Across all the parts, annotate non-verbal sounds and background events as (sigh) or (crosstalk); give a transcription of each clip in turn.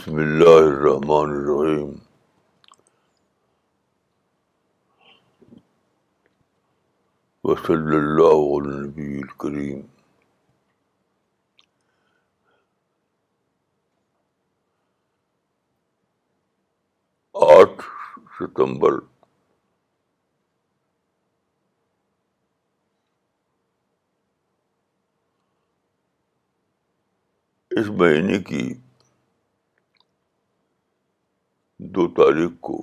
بسم اللہ الرحمن الرحیم وصلی اللہ نبی الکریم آٹھ ستمبر اس مہینے کی دو تاریخ کو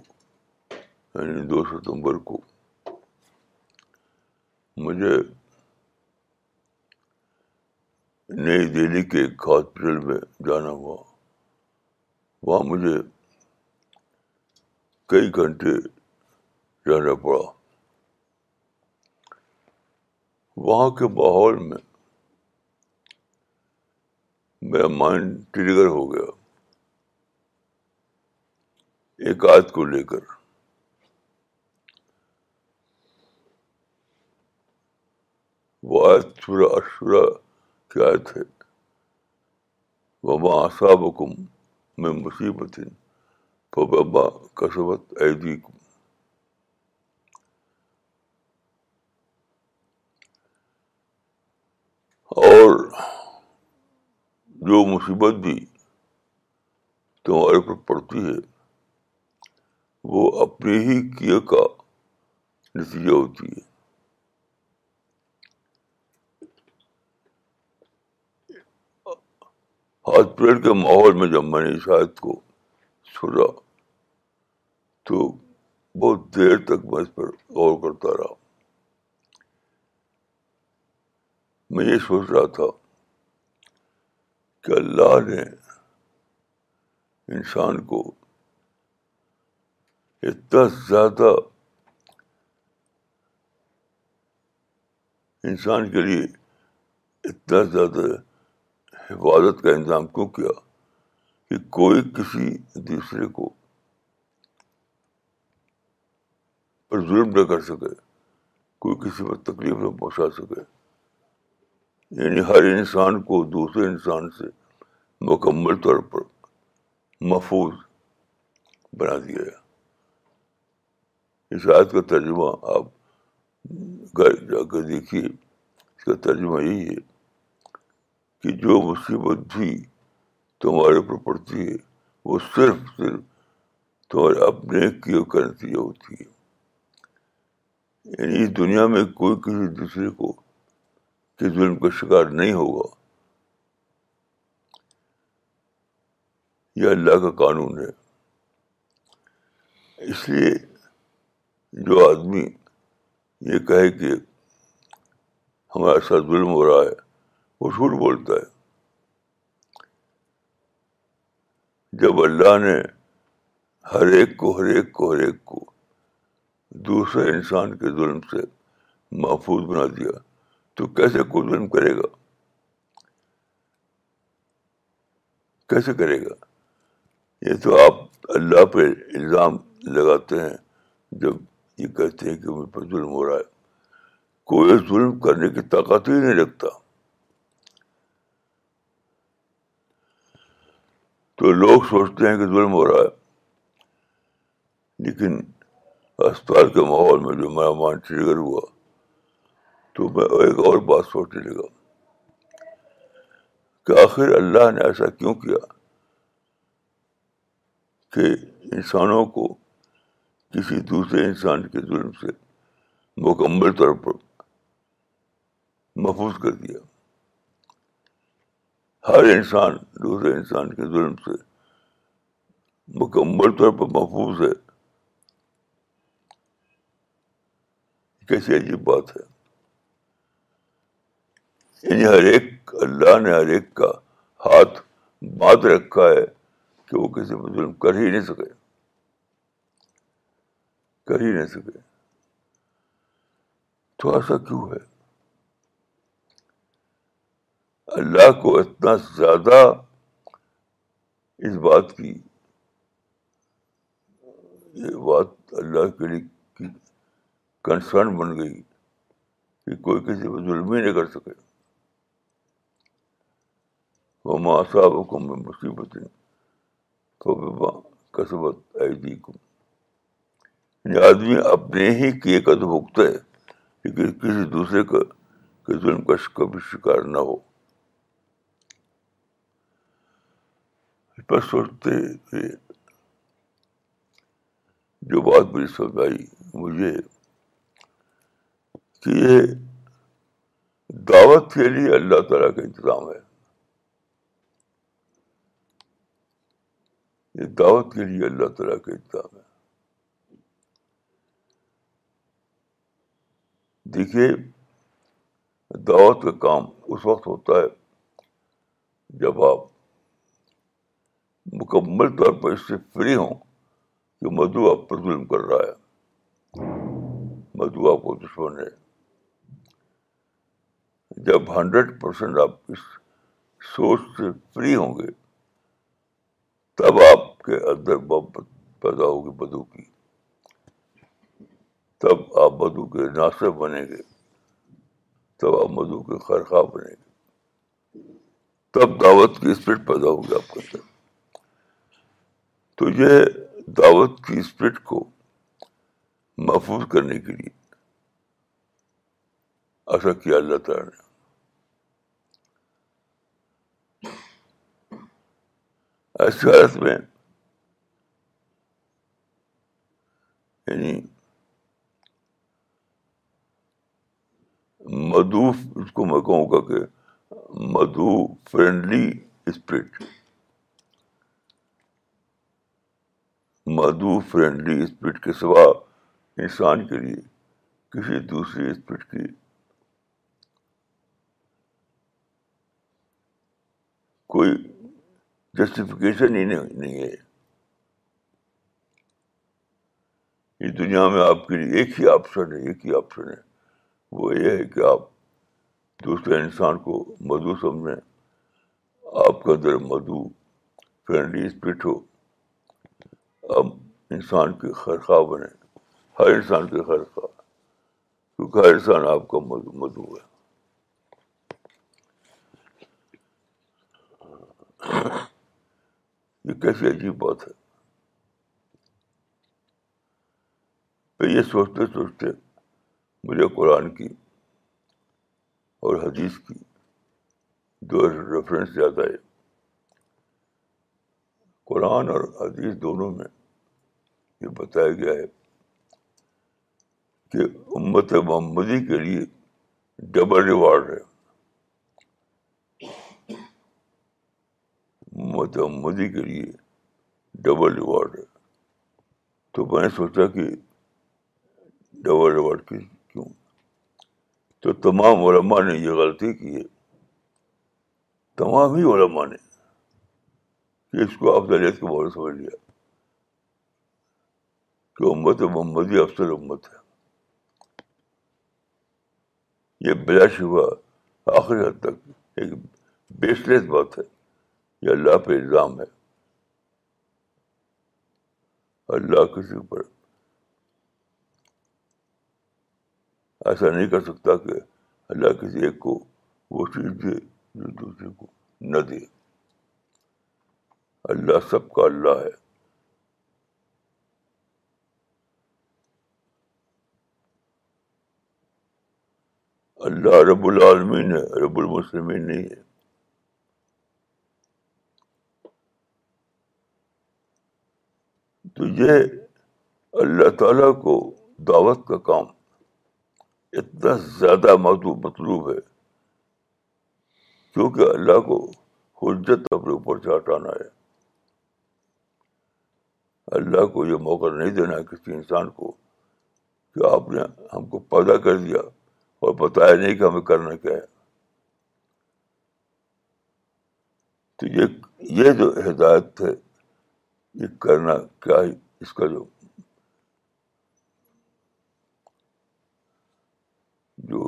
یعنی دو ستمبر کو مجھے نئی دہلی کے ایک ہاسپٹل میں جانا ہوا وہاں مجھے کئی گھنٹے رہنا پڑا وہاں کے ماحول میں میرا مائنڈ ٹریگر ہو گیا ایک آیت کو لے کر وہ آیت اشورا کی آیت ہے وما آصاب کم میں مصیبت کسبت ایدی ادیم اور جو مصیبت بھی تمہارے پر پڑتی ہے وہ اپنے ہی کیے کا نتیجہ ہوتی ہے ہاتھ پیڑ کے ماحول میں جب میں نے شاید کو سنا تو بہت دیر تک میں اس پر غور کرتا رہا میں یہ سوچ رہا تھا کہ اللہ نے انسان کو اتنا زیادہ انسان کے لیے اتنا زیادہ حفاظت کا انتظام کیوں کیا کہ کوئی کسی دوسرے کو پر ظلم نہ کر سکے کوئی کسی پر تکلیف نہ پہنچا سکے یعنی ہر انسان کو دوسرے انسان سے مکمل طور پر محفوظ بنا دیا جائے اس آیت کا ترجمہ آپ جا کر دیکھیے اس کا ترجمہ یہی ہے کہ جو مصیبت بھی تمہارے اوپر پڑتی ہے وہ صرف صرف تمہارے اپنے کا نتیجہ ہوتی ہے یعنی اس دنیا میں کوئی کسی دوسرے کو کس ظلم کا شکار نہیں ہوگا یہ اللہ کا قانون ہے اس لیے جو آدمی یہ کہے کہ ہمارے ساتھ ظلم ہو رہا ہے وہ جھوٹ بولتا ہے جب اللہ نے ہر ایک کو ہر ایک کو ہر ایک کو دوسرے انسان کے ظلم سے محفوظ بنا دیا تو کیسے کوئی ظلم کرے گا کیسے کرے گا یہ تو آپ اللہ پہ الزام لگاتے ہیں جب یہ کہتے ہیں کہ مجھ پر ظلم ہو رہا ہے کوئی ظلم کرنے کی طاقت ہی نہیں رکھتا تو لوگ سوچتے ہیں کہ ظلم ہو رہا ہے لیکن اسپتال کے ماحول میں جو میرا مان ٹریگر ہوا تو میں ایک اور بات سوچنے لگا کہ آخر اللہ نے ایسا کیوں کیا کہ انسانوں کو کسی دوسرے انسان کے ظلم سے مکمل طور پر محفوظ کر دیا ہر انسان دوسرے انسان کے ظلم سے مکمل طور پر محفوظ ہے کیسی عجیب بات ہے یعنی ہر ایک اللہ نے ہر ایک کا ہاتھ بات رکھا ہے کہ وہ کسی پر ظلم کر ہی نہیں سکے کر ہی نہیں سکے تو ایسا کیوں ہے اللہ کو اتنا زیادہ اس بات کی یہ بات اللہ کے لیے کنسرن بن گئی کہ کوئی کسی پہ ظلم ہی نہیں کر سکے وہ ما صاحب حکم میں مصیبت مصیبتیں تو یعنی آدمی اپنے ہی کیے کا تو بھگتا ہے لیکن کسی دوسرے کا کہ ظلم کا کبھی شکار نہ ہو سوچتے جو بات میری سمجھ آئی مجھے کہ یہ دعوت کے لیے اللہ تعالیٰ کا انتظام ہے یہ دعوت کے لیے اللہ تعالیٰ کا انتظام ہے دیکھیے دعوت کا کام اس وقت ہوتا ہے جب آپ مکمل طور پر اس سے فری ہوں کہ مدو آپ پر ظلم کر رہا ہے آپ کو دشمن ہے جب ہنڈریڈ پرسینٹ آپ اس سوچ سے فری ہوں گے تب آپ کے اندر محبت پیدا ہوگی بدو کی تب آپ مدو کے ناصر بنیں گے تب آپ مدو کے خرخواہ بنیں گے تب دعوت کی اسپرٹ پیدا ہوگی آپ کے اندر تو یہ دعوت کی اسپرٹ کو محفوظ کرنے کے لیے ایسا کیا اللہ تعالیٰ نے ایسی حالت میں یعنی اس کو میں کہوں گا کہ مدو فرینڈلی اسپرٹ مدھو فرینڈلی اسپرٹ کے سوا انسان کے لیے کسی دوسری اسپرٹ کی کوئی جسٹیفیکیشن نہیں ہے اس دنیا میں آپ کے لیے ایک ہی آپشن ہے ایک ہی آپشن ہے وہ یہ ہے کہ آپ دوسرے انسان کو مدو سمجھیں آپ کا در مدو فرینڈلی اسپرٹ ہو آپ انسان کے خرخواہ بنے ہر انسان کے خیر خواہ کیونکہ ہر انسان آپ کا مدعو مدو ہے یہ کیسی عجیب بات ہے یہ سوچتے سوچتے مجھے قرآن کی اور حدیث کی دو ریفرنس زیادہ ہے قرآن اور حدیث دونوں میں یہ بتایا گیا ہے کہ امت محمدی کے لیے ڈبل ریوارڈ ہے امت محمدی کے لیے ڈبل ریوارڈ ہے تو میں نے سوچا کہ ڈبل ریوارڈ کی کیوں تو تمام علماء نے یہ غلطی کی ہے تمام ہی علماء نے اس کو افضلیت کے بارے سمجھ لیا کہ امت محمدی افضل امت ہے یہ بلا شبہ آخر حد تک ایک بیس لیس بات ہے یہ اللہ پہ الزام ہے اللہ کسی پر ایسا نہیں کر سکتا کہ اللہ کسی ایک کو وہ چیز دے جو دوسرے کو نہ دے اللہ سب کا اللہ ہے اللہ رب العالمین ہے رب المسلمین نہیں ہے تو یہ اللہ تعالیٰ کو دعوت کا کام اتنا زیادہ مزو مطلوب ہے کیونکہ اللہ کو حجت اپنے اوپر سے ہٹانا ہے اللہ کو یہ موقع نہیں دینا کسی انسان کو کہ آپ نے ہم کو پیدا کر دیا اور بتایا نہیں کہ ہمیں کرنا کیا ہے تو یہ جو ہدایت ہے یہ کرنا کیا ہے اس کا جو جو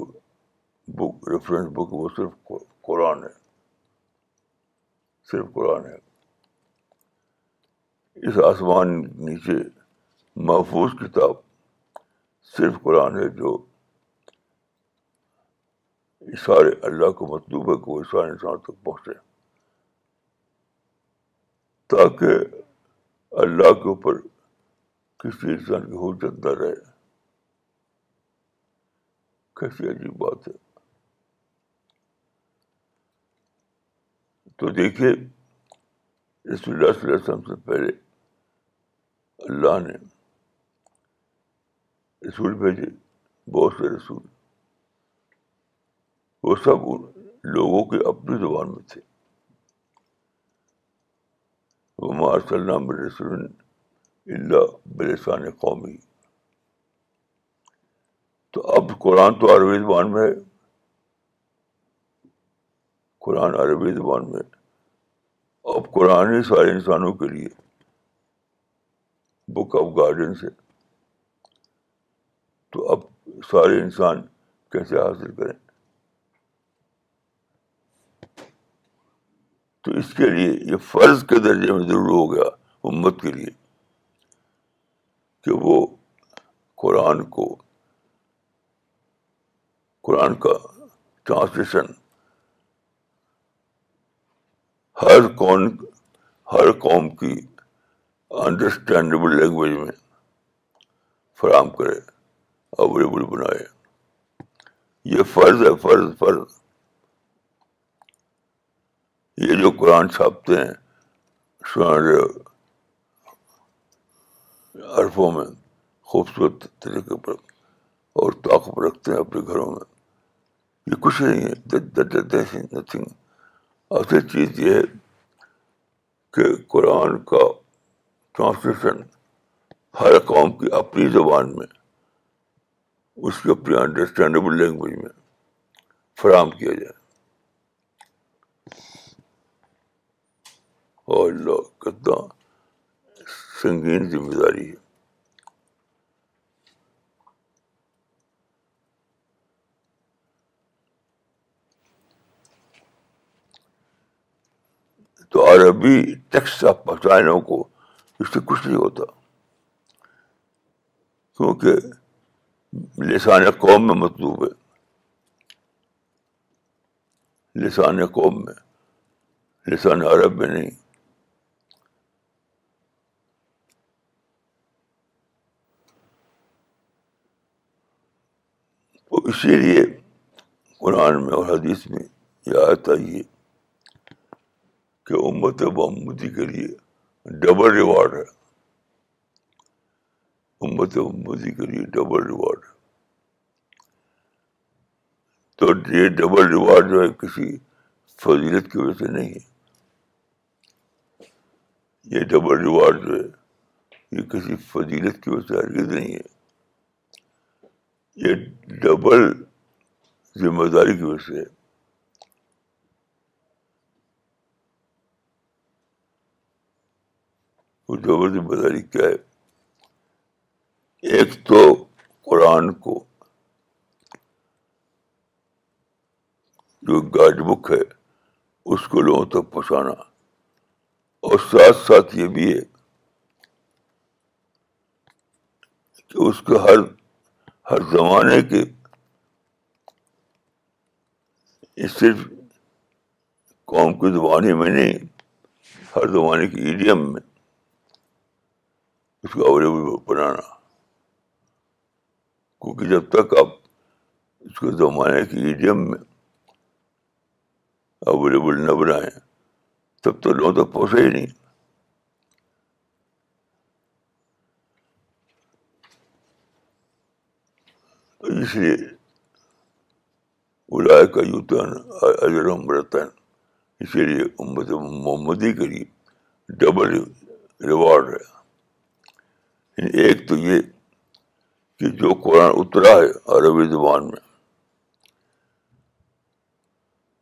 بک ریفرنس بک وہ صرف قرآن ہے صرف قرآن ہے اس آسمان نیچے محفوظ کتاب صرف قرآن ہے جو اشارے اللہ کو مطلوب ہے کہ وہ سارے انسان تک پہنچے تاکہ اللہ کے اوپر کسی انسان کی حجت نہ رہے کیسی عجیب بات ہے تو دیکھیے رس وسلم سے پہلے اللہ نے رسول بھیجے بہت سے رسول وہ سب لوگوں کے اپنی زبان میں تھے وہ مارس اللہ اللہ بلسان قومی تو اب قرآن تو عربی زبان میں ہے قرآن عربی زبان میں اب قرآن ہی سارے انسانوں کے لیے بک آف گارڈنس ہے تو اب سارے انسان کیسے حاصل کریں تو اس کے لیے یہ فرض کے درجے میں ضرور ہو گیا امت کے لیے کہ وہ قرآن کو قرآن کا ٹرانسلیشن ہر کون ہر قوم کی انڈرسٹینڈیبل لینگویج میں فراہم کرے اویلیبل بنائے یہ فرض ہے فرض فرض یہ جو قرآن چھاپتے ہیں عرفوں میں خوبصورت طریقے پر اور طاقت رکھتے ہیں اپنے گھروں میں یہ کچھ نہیں ہے اصل چیز یہ ہے کہ قرآن کا ٹرانسلیشن ہر قوم کی اپنی زبان میں اس کی اپنی انڈرسٹینڈیبل لینگویج میں فراہم کیا جائے اور کتنا سنگین ذمہ داری ہے تو عربی ٹیکس آپ پہنچانوں کو اس سے کچھ نہیں ہوتا کیونکہ لسان قوم میں مطلوب ہے لسان قوم میں لسان عرب میں نہیں تو اسی لیے قرآن میں اور حدیث میں یہ یاد آئیے کہ امت محمودی کے لیے ڈبل ریوارڈ ہے امت محمودی کے لیے ڈبل ریوارڈ ہے تو یہ ڈبل ریوارڈ جو ہے کسی فضیلت کی وجہ سے نہیں ہے یہ ڈبل ریوارڈ جو ہے یہ کسی فضیلت کی وجہ سے نہیں ہے یہ ڈبل ذمہ داری کی وجہ سے ہے ذمہ داری کیا ہے ایک تو قرآن کو جو گاج بک ہے اس کو لوگوں تک پہنچانا اور ساتھ ساتھ یہ بھی ہے کہ اس کو ہر ہر زمانے کے صرف قوم کی زبان ہی میں نہیں ہر زمانے کی ایڈیم میں اس کو اویلیبل بنانا کیونکہ جب تک آپ اس کو زمانے کی ایڈیم میں اویلیبل نہ بنائیں تب تو لوگوں تک پہنچے ہی نہیں اس لیے کا اجرم رتن اسی لیے محمدی کے لیے ڈبل ریوارڈ ہے ایک تو یہ کہ جو قرآن اترا ہے عربی زبان میں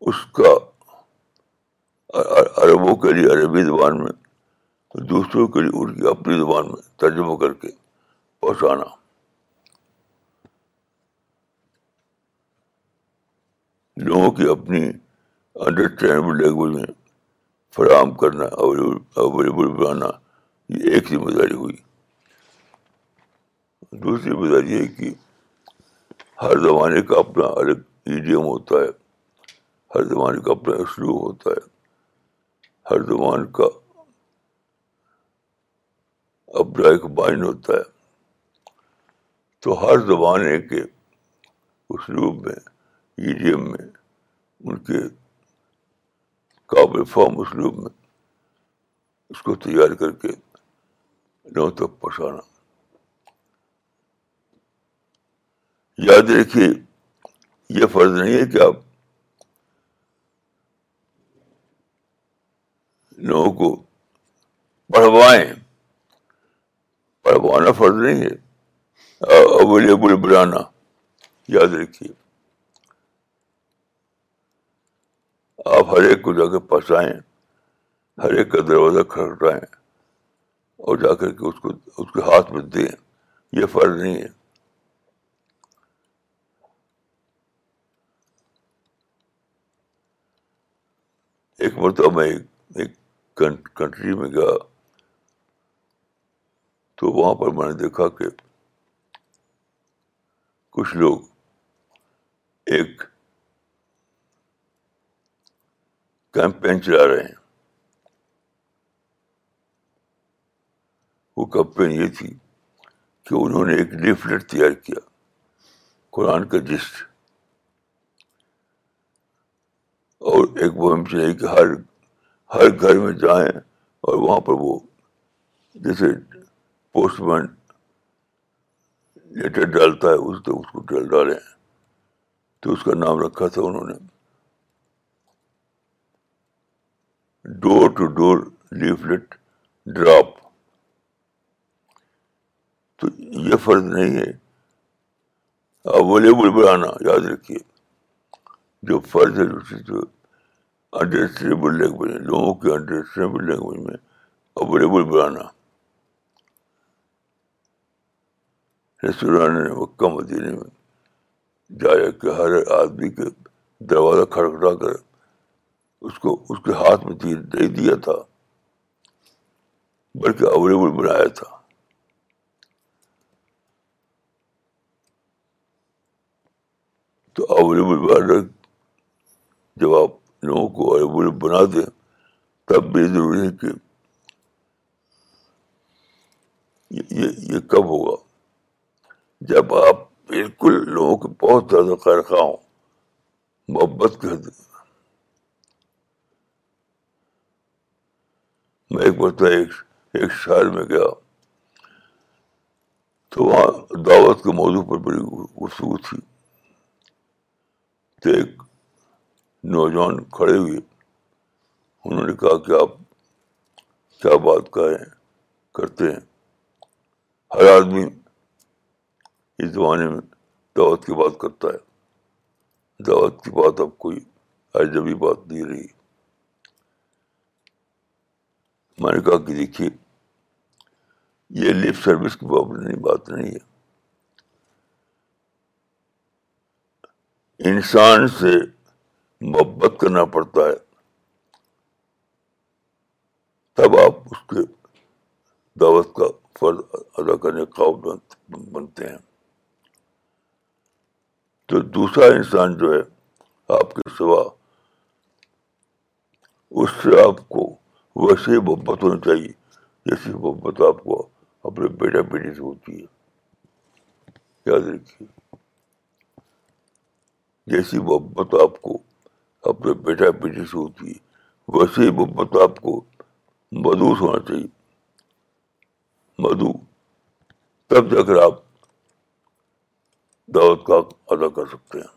اس کا عربوں کے لیے عربی زبان میں دوسروں کے لیے کی اپنی زبان میں ترجمہ کر کے پہنچانا لوگوں کی اپنی انڈرسٹینڈیبل لینگویج میں فراہم کرنا اویلیبل بنانا یہ ایک ذمہ داری ہوئی دوسری وجہ یہ کہ ہر زمانے کا اپنا الگ ایڈیم ہوتا ہے ہر زمانے کا اپنا اسلوب ہوتا ہے ہر زبان کا اپنا ایک بائن ہوتا ہے تو ہر زمانے کے اسلوب میں ایڈیم میں ان کے قابل فام اسلوب میں اس کو تیار کر کے لوگوں تک پہنچانا یاد رکھیے یہ فرض نہیں ہے کہ آپ لوگوں کو پڑھوائیں پڑھوانا فرض نہیں ہے اویلیبل بنانا یاد رکھیے آپ ہر ایک کو جا کے پہنچائیں ہر ایک کا دروازہ کھڑکائیں اور جا کر کے اس کو اس کے ہاتھ میں دیں یہ فرض نہیں ہے ایک مرتبہ میں ایک کنٹری میں گیا تو وہاں پر میں نے دیکھا کہ کچھ لوگ ایک کیمپین چلا رہے ہیں وہ کمپین یہ تھی کہ انہوں نے ایک لیفلیٹ تیار کیا قرآن کا جسٹ اور ایک سے چاہیے کہ ہر ہر گھر میں جائیں اور وہاں پر وہ جیسے پوسٹ مین لیٹر ڈالتا ہے اس کو اس کو ڈل ڈالیں تو اس کا نام رکھا تھا انہوں نے ڈور ٹو ڈور لیپلیٹ ڈراپ تو یہ فرض نہیں ہے اویلیبل بنانا بڑھانا یاد رکھیے جو فرض ہے انڈرسٹینڈیبل لینگویج لوگوں کے انڈرسٹینڈیبل لینگویج میں اویلیبل بنانا مکہ مدینے میں جایا کہ ہر آدمی کے دروازہ کھڑکھا کر اس کو اس کے ہاتھ میں تیر نہیں دیا تھا بلکہ اویلیبل بنایا تھا تو اویلیبل بنانا جب آپ لوگوں کو اویلیبل بنا دیں تب بھی ضروری ہے کہ یہ یہ کب ہوگا جب آپ بالکل لوگوں کے بہت زیادہ خیر ہوں محبت کر دیں میں ایک بچہ ایک شہر میں گیا تو وہاں دعوت کے موضوع پر بڑی گفتگو تھی تو ایک نوجوان کھڑے ہوئے انہوں نے کہا کہ آپ کیا بات کہیں کرتے ہیں ہر آدمی اس زمانے میں دعوت کی بات کرتا ہے دعوت کی بات اب کوئی اجنبی بات نہیں رہی میں نے کہا کہ دیکھیے یہ لپ سروس کی نہیں بات نہیں ہے انسان سے محبت کرنا پڑتا ہے تب آپ اس کے دعوت کا فرض ادا کرنے قابل بنتے ہیں تو دوسرا انسان جو ہے آپ کے سوا اس سے آپ کو ویسے محبت ہونی چاہیے جیسی محبت آپ کو اپنے بیٹا بیٹی سے ہوتی ہے یاد رکھیے جیسی محبت آپ کو اپنے بیٹا بیٹی سے ہوتی ہے ویسے ہی محبت آپ کو مدوس ہونا چاہیے مدو تب جا کر آپ دعوت کا ادا کر سکتے ہیں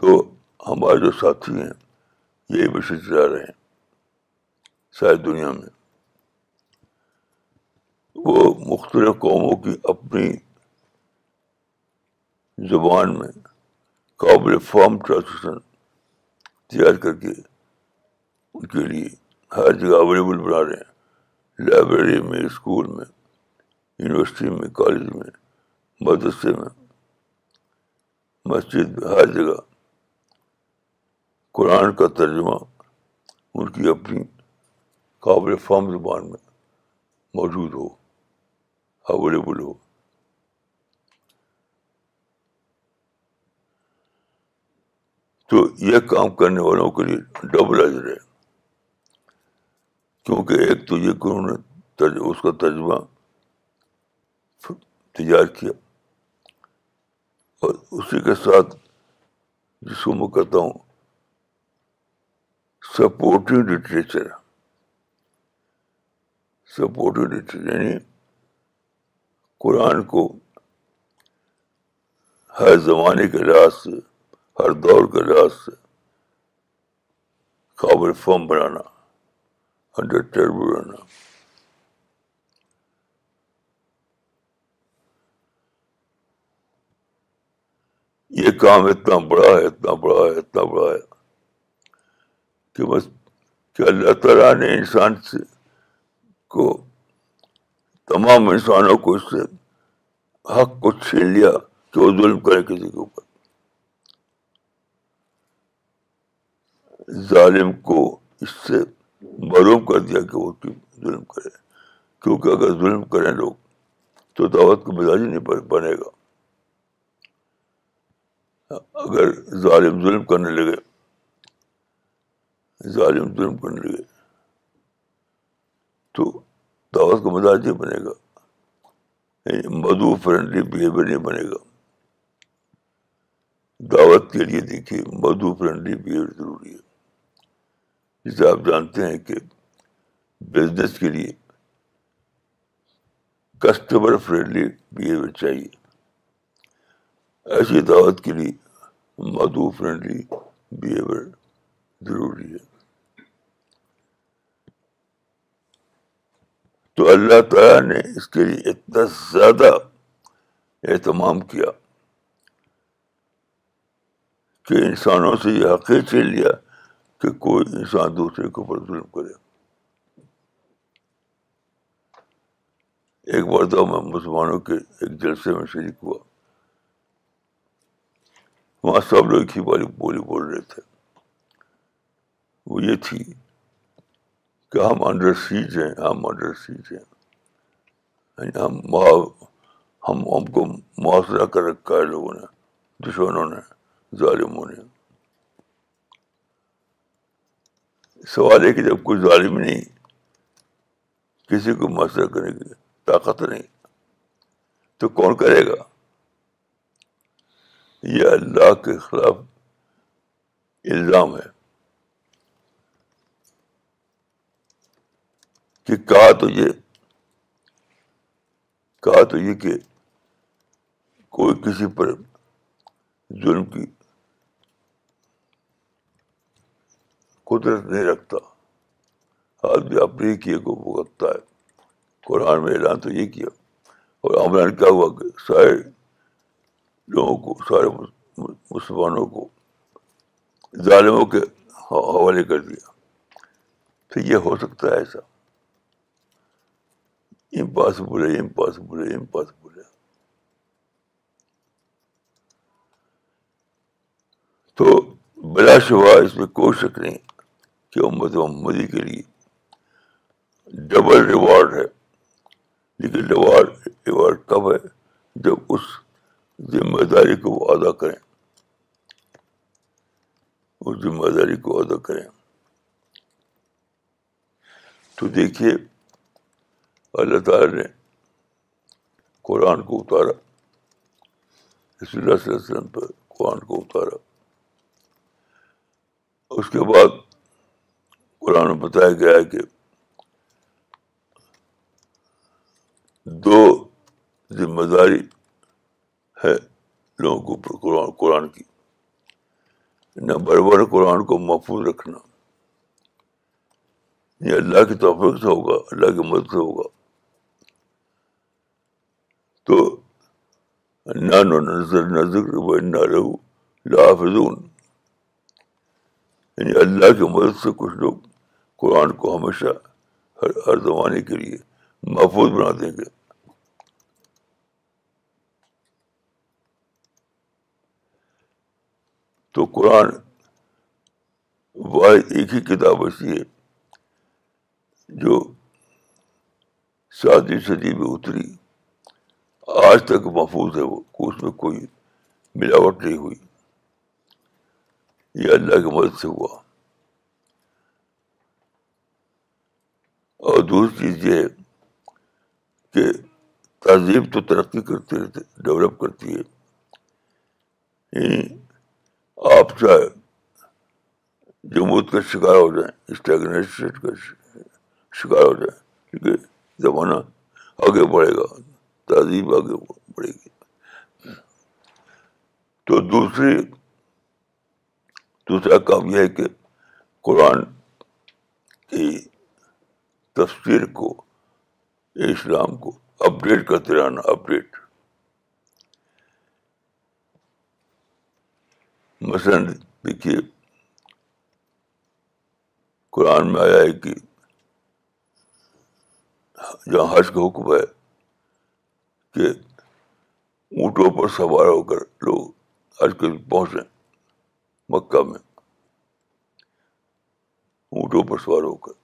تو ہمارے جو ساتھی ہیں یہ مشن چلا جا رہے ہیں ساری دنیا میں وہ مختلف قوموں کی اپنی زبان میں قابل فارم ٹرانسلیشن تیار کر کے ان کے لیے ہر جگہ اویلیبل بنا رہے ہیں لائبریری میں اسکول میں یونیورسٹی میں کالج میں مدرسے میں مسجد میں ہر جگہ قرآن کا ترجمہ ان کی اپنی قابل فارم زبان میں موجود ہو اویلیبل ہو تو یہ کام کرنے والوں کے لیے ڈبل اجر ہے کیونکہ ایک تو یہ کہ انہوں نے اس کا تجربہ تجار کیا اور اسی کے ساتھ جس کو میں کہتا ہوں سپورٹنگ لٹریچر سپورٹنگ لٹریچر یعنی قرآن کو ہر زمانے کے لحاظ سے ہر دور کے لحاظ سے قابل بنانا بنانا یہ کام اتنا بڑا ہے اتنا بڑا ہے اتنا بڑا ہے کہ بس کہ اللہ تعالیٰ نے انسان سے کو تمام انسانوں کو اس سے حق کو چھین لیا کہ وہ ظلم کرے کسی کے اوپر ظالم کو اس سے مروف کر دیا کہ وہ ظلم کرے کیونکہ اگر ظلم کریں لوگ تو دعوت کو مزاج نہیں بنے گا اگر ظالم ظلم کرنے لگے ظالم ظلم کرنے لگے تو دعوت کو مزاج نہیں بنے گا یعنی مدو فرینڈلی بیہیویئر نہیں بنے گا دعوت کے لیے دیکھیے مدو فرینڈلی بہیویئر ضروری ہے جسے آپ جانتے ہیں کہ بزنس کے لیے کسٹمر فرینڈلی بیہیویئر چاہیے ایسی دعوت کے لیے مدو فرینڈلی ضروری ہے تو اللہ تعالیٰ نے اس کے لیے اتنا زیادہ اہتمام کیا کہ انسانوں سے یہ حقیقت لیا کہ کوئی انسان دوسرے کے اوپر ظلم کرے ایک بار تو میں مسلمانوں کے ایک جلسے میں شریک ہوا وہاں سب لوگ ہی والی بولی بول رہے تھے وہ یہ تھی کہ ہم انڈر سیج ہیں ہم انڈر سیج ہیں یعنی ہم ہم ہم کو معاشرہ کر رکھا ہے لوگوں نے دشمنوں نے ظالموں نے سوال ہے کہ جب کوئی ظالم نہیں کسی کو مسئلہ کرنے کی طاقت نہیں تو کون کرے گا یہ اللہ کے خلاف الزام ہے کہ کہا تو یہ کہا تو یہ کہ کوئی کسی پر ظلم کی قدرت نہیں رکھتا آدمی اپنے کیے کو بھگتتا ہے قرآن میں اعلان تو یہ کیا اور عمران کیا ہوا کہ سارے لوگوں کو سارے مسلمانوں کو ظالموں کے حوالے کر دیا تو یہ ہو سکتا ہے ایسا امپاسبل ہے امپاسبل امپاسبل ہے ہے تو بلا شبہ اس میں کوئی شک نہیں کہ امت محمدی کے لیے ڈبل ریوارڈ ہے لیکن ریوارڈ ریوارڈ تب ہے جب اس ذمہ داری کو وہ ادا کریں اس ذمہ داری کو ادا کریں تو دیکھیے اللہ تعالیٰ نے قرآن کو اتارا اللہ اللہ صلی علیہ وسلم پر قرآن کو اتارا اس کے بعد قرآن میں بتایا گیا ہے کہ دو ذمہ داری ہے لوگوں کے اوپر قرآن قرآن کی نمبر ون قرآن کو محفوظ رکھنا یہ اللہ کی توفیق سے ہوگا اللہ کی مدد سے ہوگا تو نان و نظر نظر نہ رہو لافظ یعنی اللہ کی مدد سے کچھ لوگ قرآن کو ہمیشہ ہر ہر زمانے کے لیے محفوظ بنا دیں گے تو قرآن واحد ایک ہی کتاب ایسی ہے جو ساتویں صدی میں اتری آج تک محفوظ ہے وہ اس میں کوئی ملاوٹ نہیں ہوئی یہ اللہ کی مدد سے ہوا اور دوسری چیز یہ ہے کہ تہذیب تو ترقی کرتی رہتی ڈیولپ کرتی ہے یعنی آپ چاہے جمود کا شکار ہو جائیں اسٹیگنیشن کا شکار ہو جائیں کیونکہ زمانہ آگے بڑھے گا تہذیب آگے بڑھے گی تو دوسری دوسرا کام یہ ہے کہ قرآن کی تفسیر کو اسلام کو اپڈیٹ کرتے رہنا اپڈیٹ مثلاً دیکھیے قرآن میں آیا ہے کہ جہاں حج کا حکم ہے کہ اونٹوں پر سوار ہو کر لوگ حج کے پہنچیں مکہ میں اونٹوں پر سوار ہو کر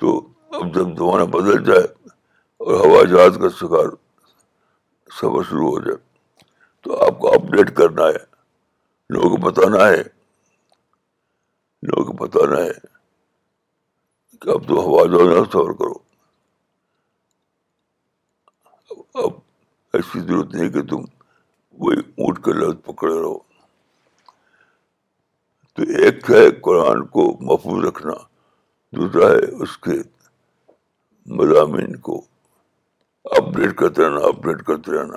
تو اب جب زمانہ بدل جائے اور ہوا جہاز کا شکار سفر شروع ہو جائے تو آپ کو اپڈیٹ کرنا ہے لوگوں کو بتانا ہے لوگوں کو بتانا ہے کہ اب تو ہوا جہاز نہ سفر کرو اب ایسی ضرورت نہیں کہ تم وہی اونٹ کے لفظ پکڑے رہو تو ایک ہے قرآن کو محفوظ رکھنا دوسرا ہے اس کے مضامین کو اپڈیٹ کرتے رہنا اپڈیٹ کرتے رہنا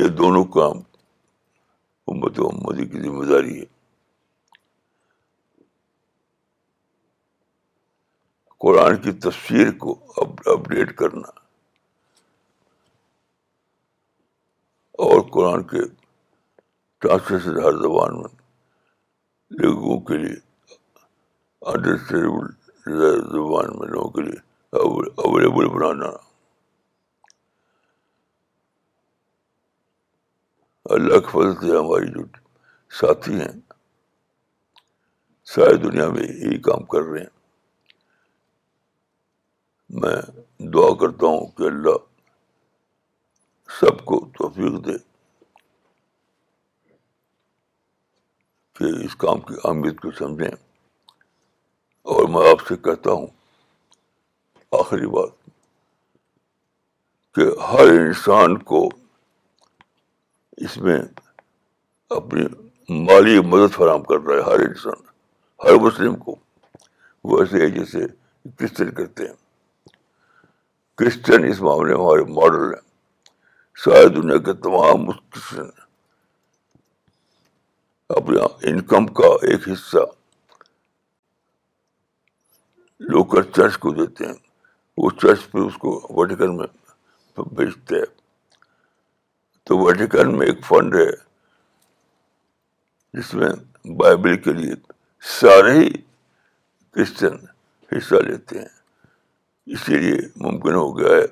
یہ دونوں کام امت و امدادی کی ذمہ داری ہے قرآن کی تفسیر کو اپڈیٹ کرنا اور قرآن کے ٹرانسلیشن ہر زبان میں لوگوں کے لیے انڈرسٹینڈیبل زبان میں لوگوں کے لیے اویلیبل بنانا اللہ کے فضل سے ہماری جو ساتھی ہیں ساری دنیا میں یہی کام کر رہے ہیں میں دعا کرتا ہوں کہ اللہ سب کو توفیق دے کہ اس کام کی اہمیت کو سمجھیں اور میں آپ سے کہتا ہوں آخری بات کہ ہر انسان کو اس میں اپنی مالی مدد فراہم کر رہا ہے ہر انسان ہر مسلم کو وہ ایسے ہے جیسے کرسچن کرتے ہیں کرسچن اس معاملے میں ہمارے ماڈل ہیں شاید دنیا کے تمام کرسچن اپنا انکم کا ایک حصہ لوکل چرچ کو دیتے ہیں وہ چرچ پہ اس کو ویٹیکن میں بیچتے ہیں تو ویٹیکن میں ایک فنڈ ہے جس میں بائبل کے لیے سارے ہی کرسچن حصہ لیتے ہیں اسی لیے ممکن ہو گیا ہے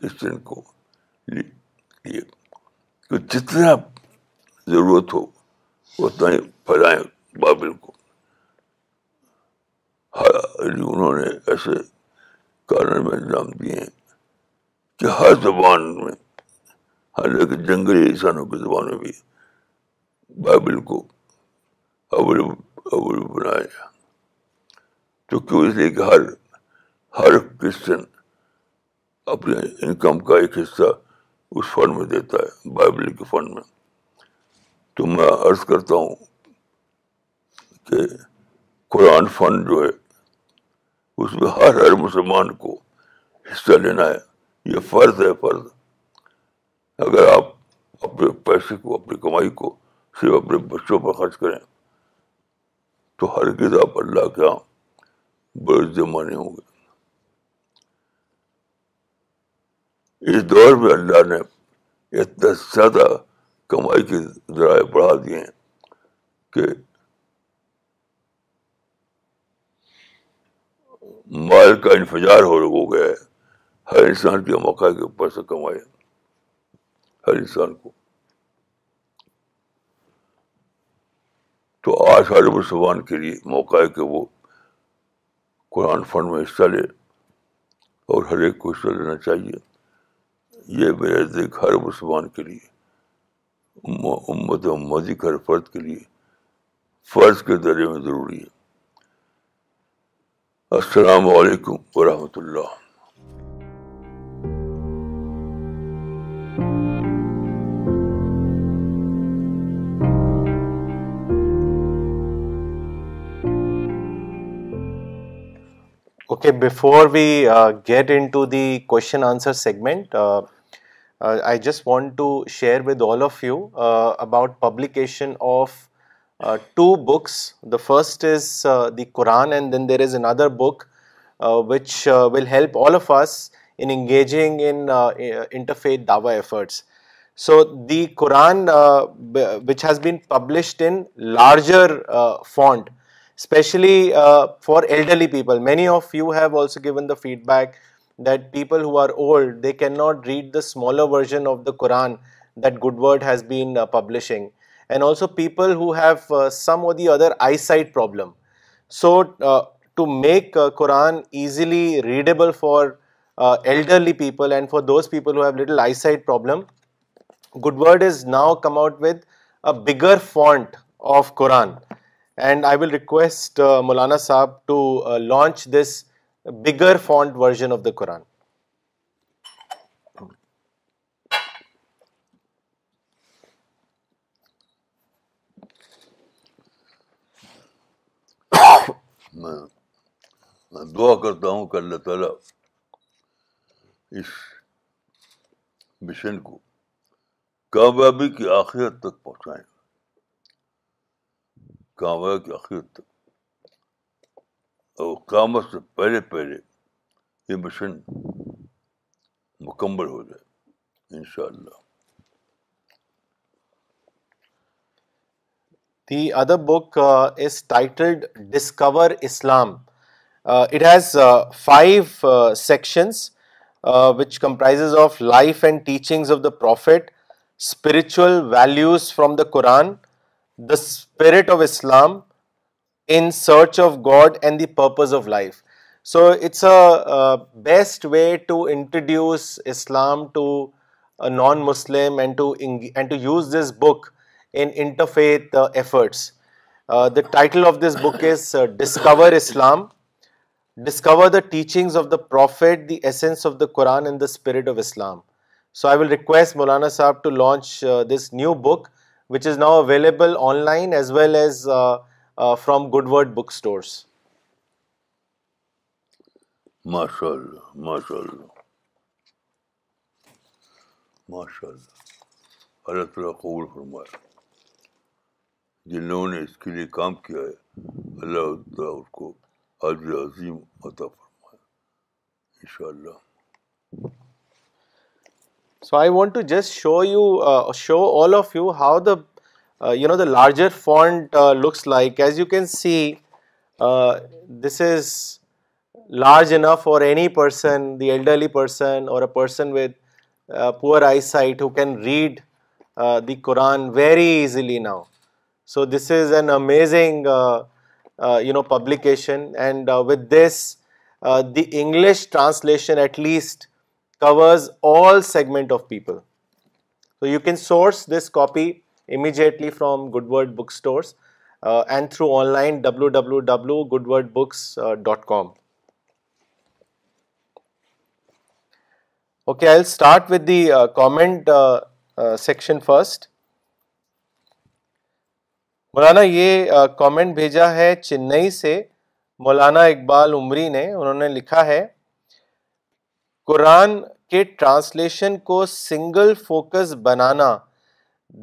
کرسچن کو لیے جتنا ضرورت ہو اتنا ہی پھیلائیں بابل کو ہاں، جی، انہوں نے ایسے کارن میں انجام دیے کہ ہر زبان میں ہر ایک جنگلی انسانوں کی زبان میں بھی بائبل کو اول اول بنایا تو تو اس لیے کہ ہر ہر کرسچن اپنے انکم کا ایک حصہ اس فنڈ میں دیتا ہے بائبل کے فنڈ میں تو میں عرض کرتا ہوں کہ قرآن فن جو ہے اس میں ہر ہر مسلمان کو حصہ لینا ہے یہ فرض ہے فرض اگر آپ اپنے پیسے کو اپنی کمائی کو صرف اپنے بچوں پر خرچ کریں تو ہر کس آپ اللہ کے یہاں بڑے زمانے ہوں گے اس دور میں اللہ نے اتنا زیادہ کمائی کے ذرائع بڑھا دیے ہیں کہ مال کا انفجار ہو ہو گیا ہے ہر انسان کے موقع کے اوپر سے کمائے ہر انسان کو تو آج ہر مسلمان کے لیے موقع ہے کہ وہ قرآن فنڈ میں حصہ لے اور ہر ایک کو حصہ لینا چاہیے یہ ہر مسلمان کے لیے امد امد کے لیے فرض کے درجے میں ضروری ہے السلام علیکم ورحمۃ اللہ okay before we get into the question answer segment Uh, I just want to share with all of you uh, about publication of uh, two books. The first is the Quran, and then there is another book which will help all of us in engaging in interfaith dawah efforts. So the Quran, which has been published in larger font, especially for elderly people. Many of you have also given the feedback that people who are old, they cannot read the smaller version of the Quran that Good Word has been uh, publishing, and also people who have uh, some or the other eyesight problem. So uh, to make Quran easily readable for elderly people and for those people who have little eyesight problem, Good Word has now come out with a bigger font of Quran, and I will request Maulana Saab to launch this bigger font version of the Quran میں دعا کرتا ہوں کہ اللہ تعالیٰ اس mission کو کامیابی کی آخرت تک پہنچائیں کامیابی کی آخرت تک قیامت سے پہلے پہلے یہ مشن مکمل ہو جائے ان شاء اللہ the other book is titled discover Islam it has five sections which comprise of of life and teachings the prophet spiritual values from the Quran the spirit of Islam in search of God and the purpose of life. So it's a best way to introduce Islam to a non-Muslim and to use this book in interfaith uh, efforts. Uh, the title of this book is uh, Discover Islam, Discover the Teachings of the Prophet, the Essence of the Quran and the Spirit of Islam. So I will request Maulana Sahab to launch this new book, which is now available online as well as from Goodword book stores ماشاء اللہ ماشاء اللہ ماشاء اللہ اللہ تعالیٰ قبول فرمایا جن لوگوں نے اس کے لیے کام کیا ہے اللہ تعالیٰ اس کو آج عظیم عطا فرمایا ان شاء اللہ so I want to just show you show all of you how the Uh, the larger font uh, looks like. As you can see, uh, this is large enough for any person, the elderly person or a person with poor eyesight, who can read the Quran very easily now. So this is an amazing publication, and with this the English translation at least covers all segment of people. So you can source this copy immediately from Goodword bookstores and through online W W W Goodword books dot com okay I start with the comment section first مولانا یہ comment بھیجا ہے چنئی سے مولانا اقبال عمری نے انہوں نے لکھا ہے قرآن کے ٹرانسلیشن کو سنگل فوکس بنانا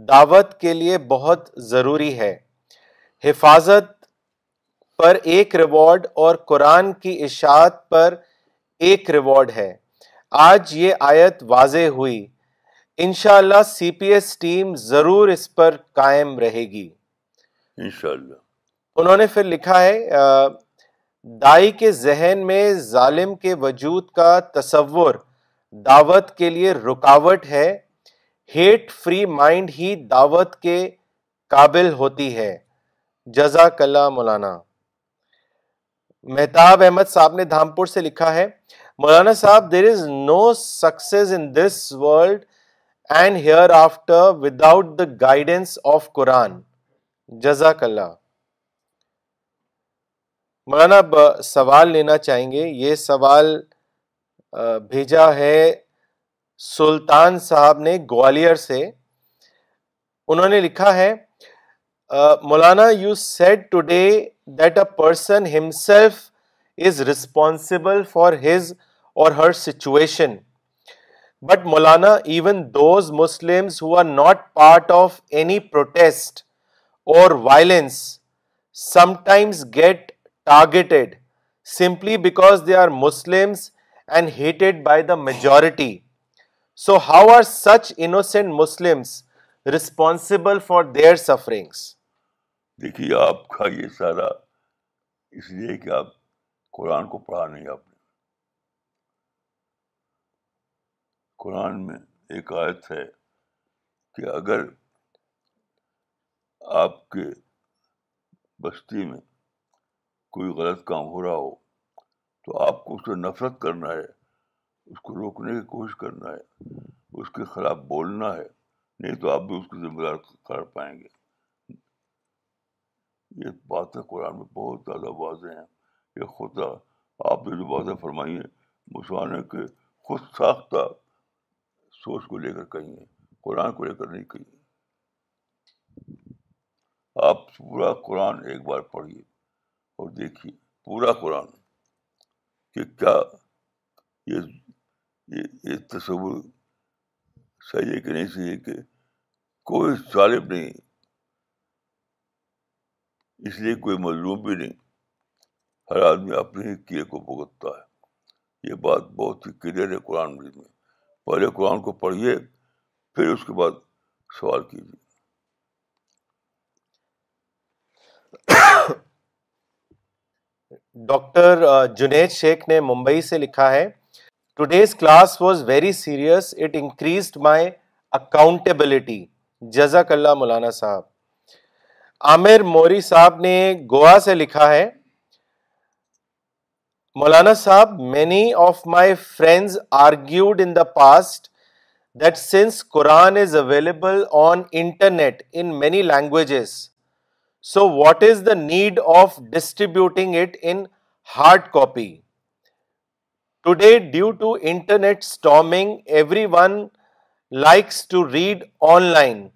دعوت کے لیے بہت ضروری ہے حفاظت پر ایک ریوارڈ اور قرآن کی اشاعت پر ایک ریوارڈ ہے آج یہ آیت واضح ہوئی انشاءاللہ اللہ سی پی ایس ٹیم ضرور اس پر قائم رہے گی انشاءاللہ انہوں نے پھر لکھا ہے دائی کے ذہن میں ظالم کے وجود کا تصور دعوت کے لیے رکاوٹ ہے ہیٹ فری مائنڈ ہی دعوت کے قابل ہوتی ہے جزاک اللہ مولانا مہتاب احمد صاحب نے دھامپور سے لکھا ہے مولانا صاحب there is no success in this world and hereafter without the guidance of Quran جزاک اللہ مولانا سوال لینا چاہیں گے یہ سوال بھیجا ہے سلطان صاحب نے گوالیئر سے انہوں نے لکھا ہے مولانا you said today that a person himself is responsible for his or her situation but Maulana even those Muslim who are not part of any protest or violence sometimes get targeted simply because they are Muslims and hated by the majority so how are such innocent Muslim responsible for their suffering دیکھیے آپ کا یہ سارا اس لیے کہ آپ قرآن کو پڑھا نہیں آپ نے قرآن میں ایک آیت ہے کہ اگر آپ کے بستی میں کوئی غلط کام ہو رہا ہو تو آپ کو اس سے نفرت کرنا ہے اس کو روکنے کی کوشش کرنا ہے اس کے خلاف بولنا ہے نہیں تو آپ بھی اس کو ذمہ دار کر پائیں گے یہ باتیں قرآن میں بہت زیادہ واضح ہیں یہ خدا آپ نے جو باتیں فرمائی ہیں مسلمانوں کے خود ساختہ سوچ کو لے کر کہیں قرآن کو لے کر نہیں کہیں آپ پورا قرآن ایک بار پڑھیے اور دیکھیے پورا قرآن کہ کیا یہ یہ تصور صحیح ہے کہ نہیں صحیح ہے کہ کوئی ظالم نہیں اس لیے کوئی مظلوم بھی نہیں ہر آدمی اپنے ہی کیے کو بھگتتا ہے یہ بات بہت ہی کلیئر ہے قرآن مجید میں پہلے قرآن کو پڑھیے پھر اس کے بعد سوال کیجیے (coughs) ڈاکٹر جنید شیخ نے ممبئی سے لکھا ہے today's class was very serious it increased my accountability جزاک اللہ مولانا صاحب عامر موری صاحب نے گوا سے لکھا ہے مولانا صاحب many of my friends argued in the past that since Quran is available on internet in many languages so what is the need of distributing it in hard copy today due to internet everyone likes to read online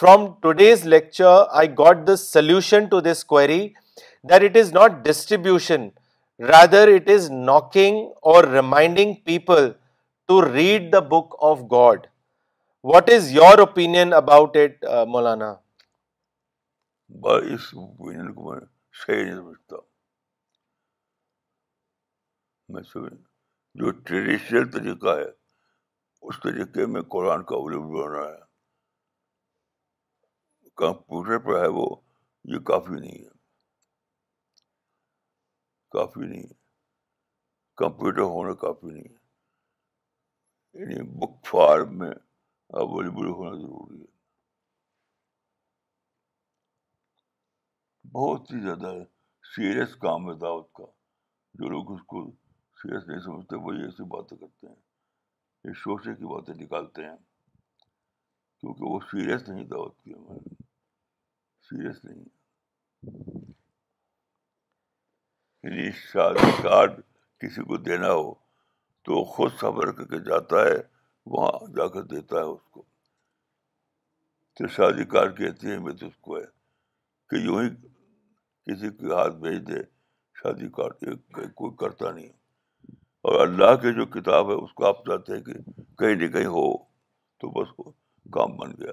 from today's lecture I got the solution to this query that it is not distribution rather it is knocking or reminding people to read the book of God what is your opinion about it مولانا صحیح سمجھتا میں سمجھ جو traditional طریقہ ہے اس طریقے میں قرآن کا اویلیبل ہونا رہا ہے کمپیوٹر پر ہے وہ یہ کافی نہیں ہے کافی نہیں ہے کمپیوٹر ہونا کافی نہیں ہے یعنی بک فارم میں اویلیبل ہونا ضروری ہے بہت ہی زیادہ سیریس کام ہے دعوت کا جو لوگ اس کو سیریس نہیں سمجھتے وہی ایسی باتیں کرتے ہیں یہ شوشے کی باتیں نکالتے ہیں کیونکہ وہ سیریس نہیں دعوت کی سیریس نہیں یعنی کارڈ کسی کو دینا ہو تو خود صبر کر کے جاتا ہے وہاں جا کر دیتا ہے اس کو تو شادی کار کی ہیں اس کو ہے کہ یوں ہی کسی کے ہاتھ بھیج دے شادی کار کوئی کرتا نہیں اور اللہ کے جو کتاب ہے اس کو آپ چاہتے ہیں کہ کہیں نہ کہیں ہو تو بس وہ کام بن گیا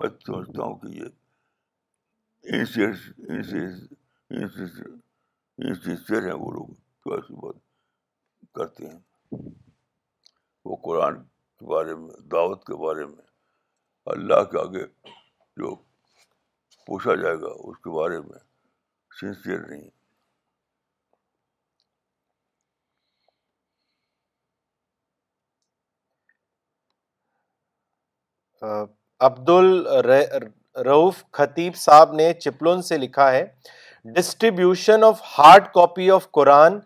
میں سمجھتا ہوں کہ یہ انسیئر ہیں وہ لوگ جو ایسی بات کرتے ہیں وہ قرآن کے بارے میں دعوت کے بارے میں اللہ کے آگے جو پوچھا جائے گا اس کے بارے میں سنسیئر نہیں عبد الروف خطیب صاحب نے چپلون سے لکھا ہے distribution of hard copy of Quran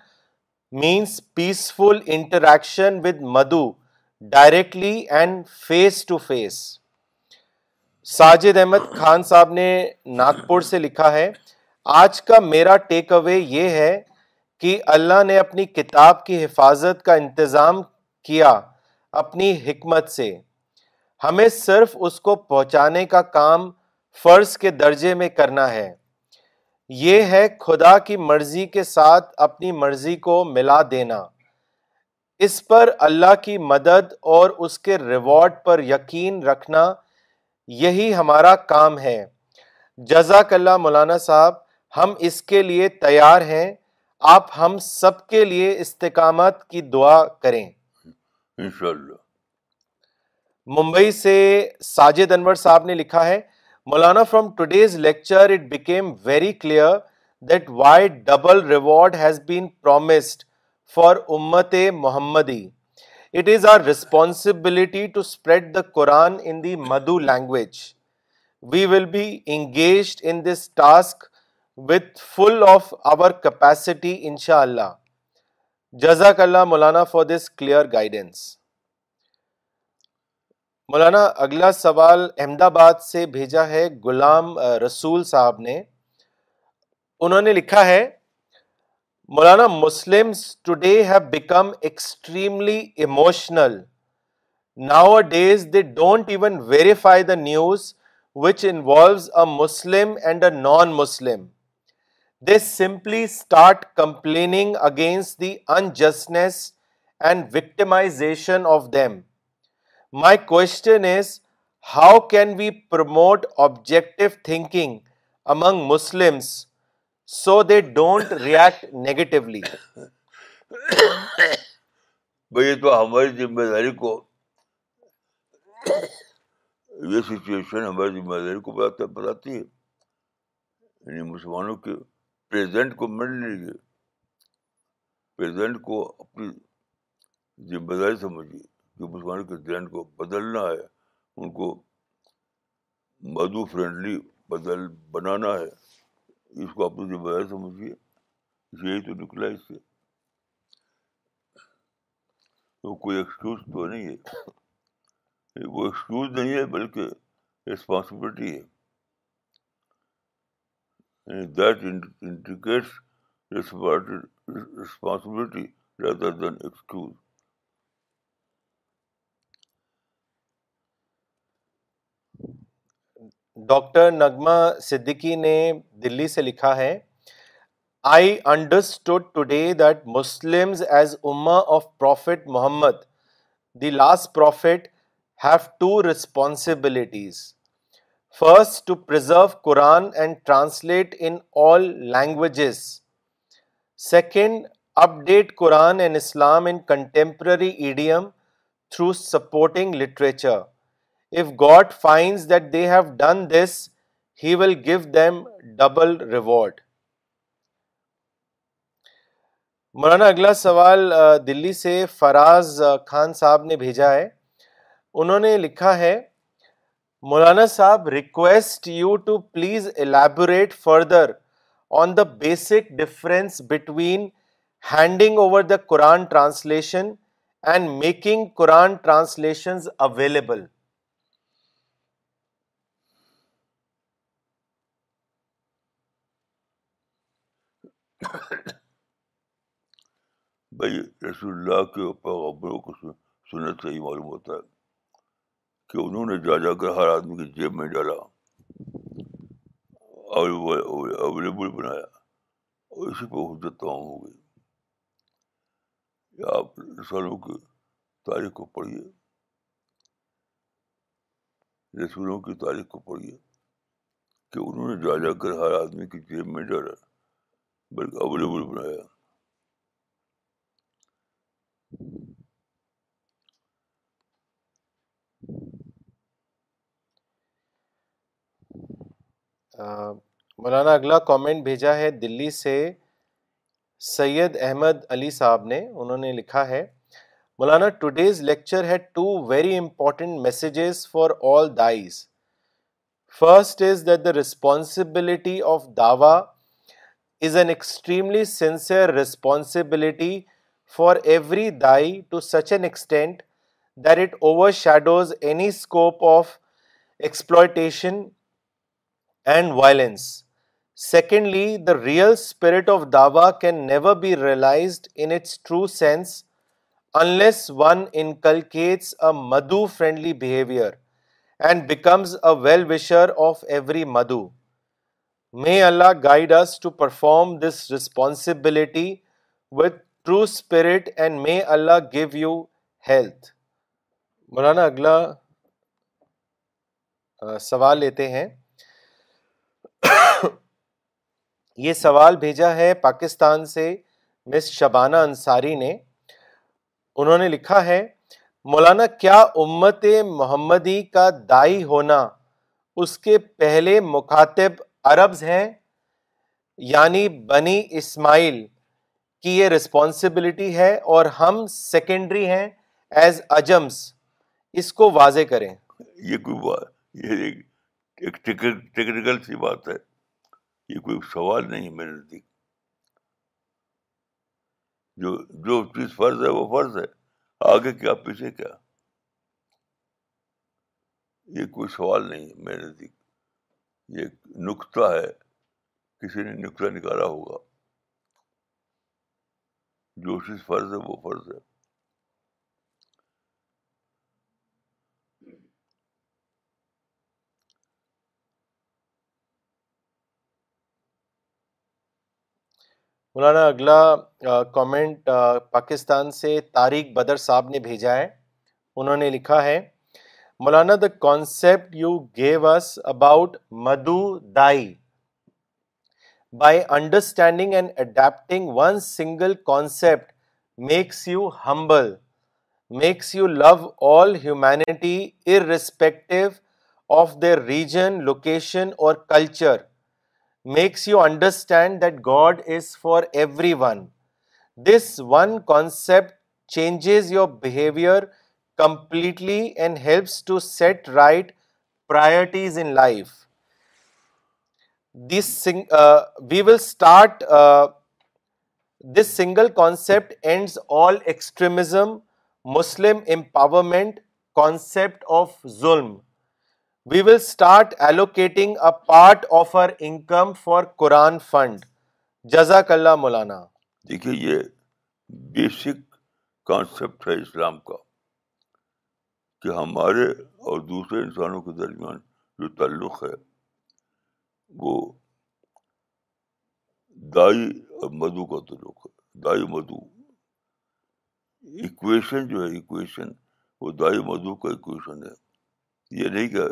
means peaceful interaction with مدو directly and face to face Sajid Ahmad Khan صاحب نے ناگپور سے لکھا ہے آج کا میرا ٹیک اوے یہ ہے کہ اللہ نے اپنی کتاب کی حفاظت کا انتظام کیا اپنی حکمت سے ہمیں صرف اس کو پہنچانے کا کام فرض کے درجے میں کرنا ہے یہ ہے خدا کی مرضی کے ساتھ اپنی مرضی کو ملا دینا اس پر اللہ کی مدد اور اس کے ریوارڈ پر یقین رکھنا یہی ہمارا کام ہے جزاک اللہ مولانا صاحب ہم اس کے لیے تیار ہیں آپ ہم سب کے لیے استقامت کی دعا کریں انشاءاللہ ممبئی سے ساجد انور صاحب نے لکھا ہے مولانا from today's lecture it became very clear that why double reward has been promised for امت محمدی it is our responsibility to spread the Quran in the مدو language we will be engaged in this task with full of our capacity ان شاء اللہ جزاک اللہ مولانا for this clear guidance مولانا اگلا سوال احمد آباد سے بھیجا ہے غلام رسول صاحب نے انہوں نے لکھا ہے Maulana Muslims today have become extremely emotional now days they don't even verify the news which involves a Muslim and a non Muslim they simply start complaining against the injustice and victimization of them my question is how can we promote objective thinking among Muslim so they don't react negatively بھائی تو ہماری ذمہ داری کو یہ situation ہماری ذمہ داری کو بتاتی ہے یعنی مسلمانوں کے پریزنٹ کو مل لیجیے اپنی ذمہ داری سمجھیے جو مسلمانوں کے ذہن کو بدلنا ہے ان کو مدو فرینڈلی بدل بنانا ہے اس کو اپنی ذمہ داری سمجھیے یہی تو نکلا اس سے تو کوئی ایکسکیوز تو نہیں ہے وہ ایکسکیوز نہیں ہے بلکہ رسپانسبلٹی ہے that indicates responsibility rather than excuse doctor نغمہ صدیقی نے دلی سے لکھا ہے I understood today that Muslims as اما of prophet Muhammad the last prophet have two responsibilities first to preserve Quran and translate in all languages second update Quran and Islam in contemporary idiom through supporting literature if God finds that they have done this he will give them double reward Maulana اگلا سوال دلی سے فراز خان صاحب نے بھیجا ہے انہوں نے لکھا ہے مولانا صاحب request you to please elaborate further on the basic difference between handing over the Quran translation and making Quran translations available بھائی رسول اللہ کے پیغبروں کو سنت سے ہی معلوم ہوتا ہے کہ انہوں نے جا جا کر ہر آدمی کی جیب میں ڈالا اویلیبل بنایا اور اسی پہ حجت تمام ہو گئی آپ رسولوں کی تاریخ کو پڑھیے رسولوں کی تاریخ کو پڑھیے کہ انہوں نے جا جا کر ہر آدمی کی جیب میں ڈالا بلکہ اویلیبل بنایا مولانا اگلا کامنٹ بھیجا ہے دلی سے سید احمد علی صاحب نے انہوں نے لکھا ہے مولانا ٹوڈیز لیکچر ہے two very important messages for all these first is that the responsibility of dawah is an extremely sincere responsibility for every dai to such an extent that it overshadows any scope of exploitation and violence. Secondly, the real spirit of dawa can never be realized in its true sense unless one inculcates a madhu friendly behavior and becomes a well-wisher of every madhu. May Allah guide this responsibility with true spirit and may Allah give you health Maulana اگلا سوال لیتے ہیں یہ سوال بھیجا ہے پاکستان سے مس شبانہ انصاری نے انہوں نے لکھا ہے مولانا کیا امت محمدی کا دائی ہونا اس کے پہلے مخاطب عربز ہیں یعنی بنی اسماعیل کی یہ رسپانسبلٹی ہے اور ہم سیکنڈری ہیں ایز اجمس اس کو واضح کریں یہ کوئی بات یہ ایک ٹیکنیکل سی بات ہے یہ کوئی سوال نہیں ہے میرے نزدیک جو جو چیز فرض ہے وہ فرض ہے آگے کیا پیچھے کیا یہ کوئی سوال نہیں ہے میرے نزدیک یہ ہے کسی نے نکالا ہوگا جو چیز فرض ہے وہ فرض ہے مولانا اگلا کامنٹ پاکستان سے طارق بدر صاحب نے بھیجا ہے انہوں نے لکھا ہے Maulana, the concept you gave us about Madhu Dai, by understanding and adapting one single concept, makes you humble, makes you love all humanity irrespective of their region, location or culture, makes you understand that God is for everyone. This one concept changes your behavior completely and helps to set right priorities in life this we will start this single concept ends all extremism Muslim empowerment concept of zulm we will start allocating a part of our income for Quran fund جزاک اللہ مولانا دیکھیے یہ basic concept ہے اسلام کا کہ ہمارے اور دوسرے انسانوں کے درمیان جو تعلق ہے وہ دائی اور مدو کا تعلق ہے دائی مدو اکویشن جو ہے اکویشن وہ دائی مدو کا ایکویشن ہے یہ نہیں کہ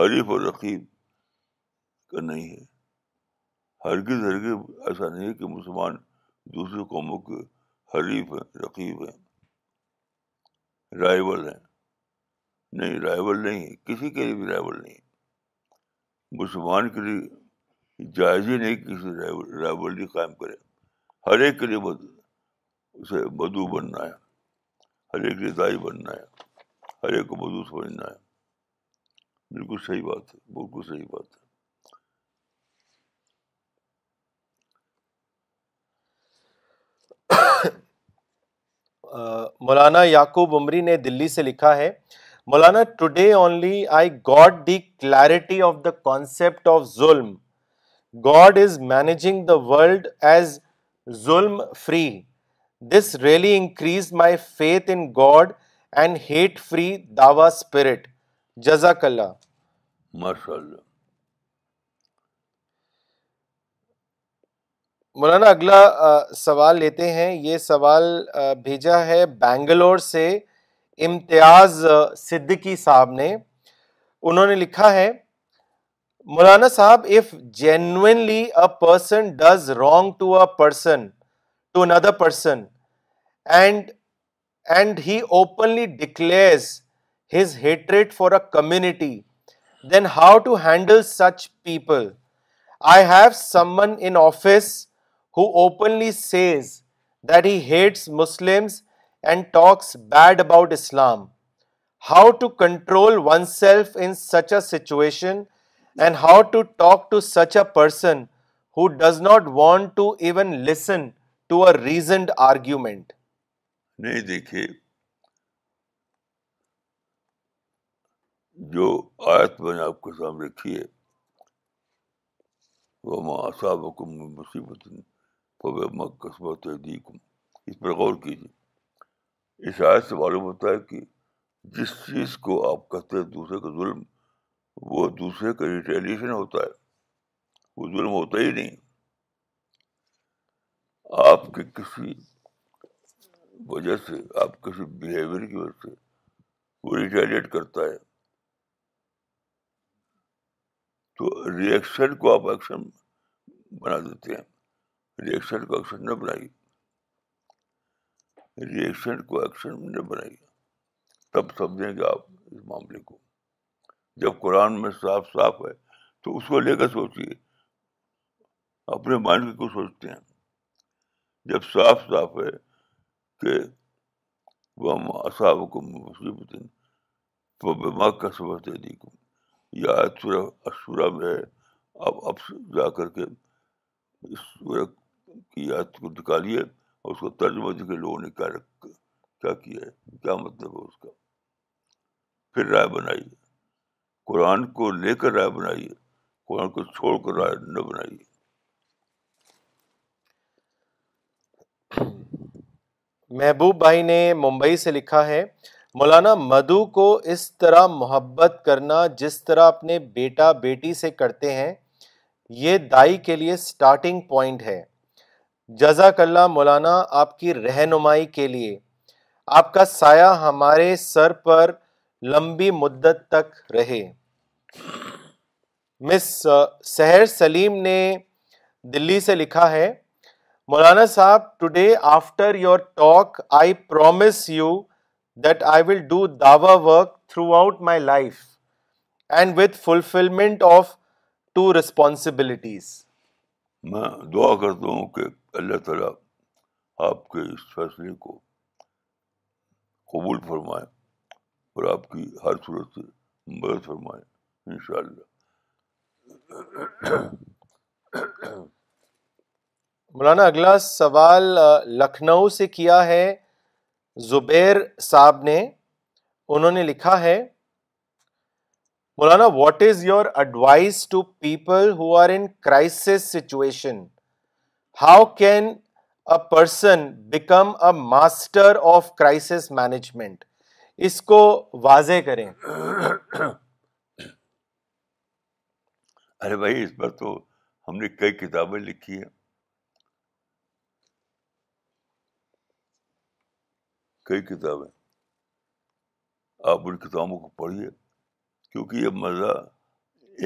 حریف اور رقیب کا نہیں ہے ہرگز ہرگز ایسا نہیں ہے کہ مسلمان دوسرے قوموں کے حریف ہیں رقیب ہیں رائول ہیں نہیں رائول نہیں ہے کسی کے لیے بھی رائول نہیں ہے مسلمان کے لیے جائز ہی نہیں کسی رائول رائبل قائم کرے ہر ایک کے لیے اسے بدو بننا ہے ہر ایک لیے دائی بننا ہے ہر ایک کو بدو سمجھنا ہے بالکل صحیح بات ہے بالکل صحیح بات ہے مولانا یعقوب عمری نے دلی سے لکھا ہے Maulana today only I the clarity of the concept of zulm God is managing the world as zulm free this really increase my faith in God and hate free dawah spirit جزاک اللہ ماشاء اللہ مولانا اگلا سوال لیتے ہیں یہ سوال بھیجا ہے بینگلور سے امتیاز صدقی صاحب نے انہوں نے لکھا ہے مولانا صاحب if genuinely a person does wrong to a person to another person and and he openly declares his hatred community then how to handle such people I have someone in office reasoned argument نہیں دیکھیے جو آیت میں نے آپ کے سامنے مقصمت اس پر غور کیجیے اس آیت سے معلوم ہوتا ہے کہ جس چیز کو آپ کہتے ہیں دوسرے کا ظلم وہ دوسرے کا ریٹیلیشن ہوتا ہے وہ ظلم ہوتا ہی نہیں آپ کے کسی وجہ سے آپ کسی بیہیویئر کی وجہ سے وہ ریٹیلیٹ کرتا ہے تو ریئیکشن کو آپ ایکشن بنا دیتے ہیں ریئیکشن کو ایکشن نہ ریئیکشن کو ایکشن نہ بنائی تب سمجھیں گے آپ اس معاملے کو جب قرآن میں صاف صاف ہے تو اس کو لے کر سوچیے اپنے مائنڈ کو سوچتے ہیں جب صاف صاف ہے کہ وہ کو اصمب کا سبق دے دی دیکھ یا میں ہے اب اب جا کر کے اس سورہ کی آیت کو نکالیے اور اس کو ترجمہ دے کے لوگوں نے کیا رکھ کیا کیا ہے کیا مطلب ہے اس کا پھر رائے بنائیے قرآن کو لے کر رائے بنائیے قرآن کو چھوڑ کر رائے نہ بنائیے محبوب بھائی نے ممبئی سے لکھا ہے مولانا مدو کو اس طرح محبت کرنا جس طرح اپنے بیٹا بیٹی سے کرتے ہیں یہ دائی کے لیے سٹارٹنگ پوائنٹ ہے جزاک اللہ مولانا آپ کی رہنمائی کے لیے آپ کا سایہ ہمارے سر پر لمبی مدت تک رہے مس سحر سلیم نے دلی سے لکھا ہے مولانا صاحب today after your talk I promise you that I will do dawah work throughout my life and with fulfilment of two responsibilities میں دعا کرتا ہوں کہ اللہ تعالیٰ آپ کے اس فیصلے کو قبول فرمائیں اور آپ کی ہر صورت سے مدد فرمائے ان شاء اللہ مولانا اگلا سوال لکھنؤ سے کیا ہے زبیر صاحب نے انہوں نے لکھا ہے Maulana what is your advice to people who are in crisis situation how can a person become a master of crisis management اس کو واضح کریں ارے بھائی اس پر تو ہم نے کئی کتابیں لکھی ہیں کئی کتابیں آپ ان کتابوں کو پڑھیے کیونکہ یہ مزہ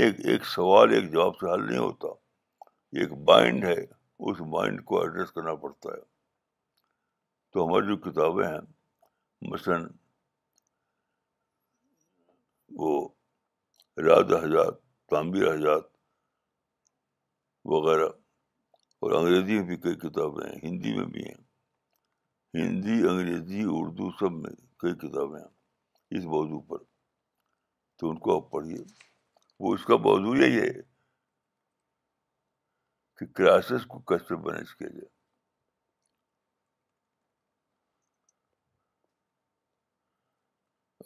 ایک ایک سوال ایک جواب سے حل نہیں ہوتا ایک مائنڈ ہے اس مائنڈ کو ایڈریس کرنا پڑتا ہے تو ہماری جو کتابیں ہیں مثلاً وہ راد حجات تعمیر حجات وغیرہ اور انگریزی میں بھی کئی کتابیں ہیں ہندی میں بھی ہیں ہندی انگریزی اردو سب میں کئی کتابیں ہیں اس موضوع پر تو ان کو آپ پڑھیے وہ اس کا موضوع یہی ہے کہ کرائسس کو کس پہ مینج کیا جائے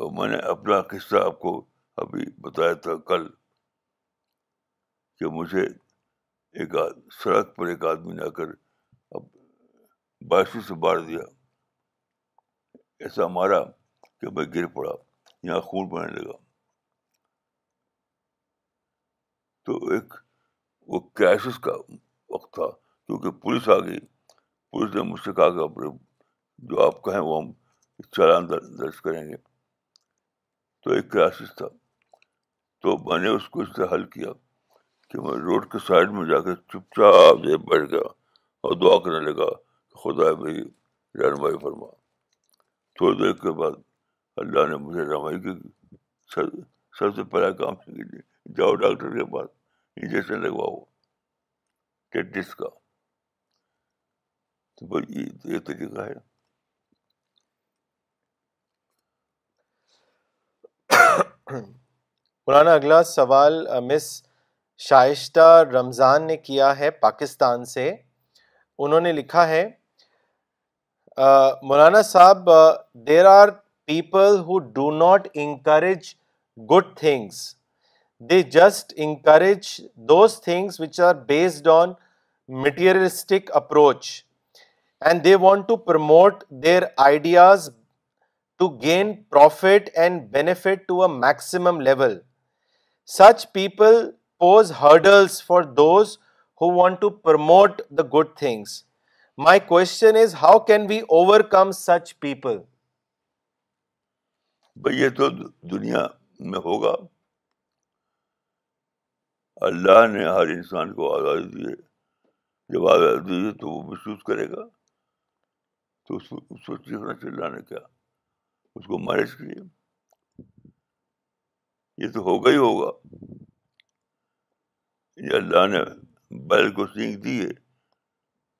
اور میں نے اپنا قصہ آپ کو ابھی بتایا تھا کل کہ مجھے ایک سڑک پر ایک آدمی نے آ کر اب بارشوں سے مار دیا ایسا مارا کہ میں گر پڑا یہاں خون پڑنے لگا تو ایک وہ کیشس کا وقت تھا کیونکہ پولیس آ گئی پولیس نے مجھ سے کہا کہ اپنے جو آپ کہیں وہ ہم چالان درج کریں گے تو ایک کرائسس تھا تو میں نے اس کو اس سے حل کیا کہ میں روڈ کے سائڈ میں جا کے چپ چاپ بیٹھ گیا اور دعا کرنے لگا کہ خدا بھائی رہنمائی فرما تھوڑی دیر کے بعد اللہ نے مجھے رہنمائی کی سب سے پہلا کام جاؤ ڈاکٹر کے پاس انجیکشن لگواؤ لگواؤس کا تو یہ طریقہ ہے مولانا اگلا سوال مس شائشتہ رمضان نے کیا ہے پاکستان سے انہوں نے لکھا ہے مولانا صاحب there are people who do not encourage good things they just encourage those things are based on materialistic approach and they want to promote their ideas to to gain profit and benefit a maximum level such people pose hurdles for those who want to promote the good things my question is how can we overcome such people بھائی یہ تو دنیا میں ہوگا اللہ نے ہر انسان کو آزادی دی ہے جب آزادی دی ہے تو وہ محسوس کرے گا تو اس کو سوچیے نہ کیا اس کو مارج کیے یہ تو ہوگا ہی ہوگا یہ اللہ نے بیل کو سینگ دی ہے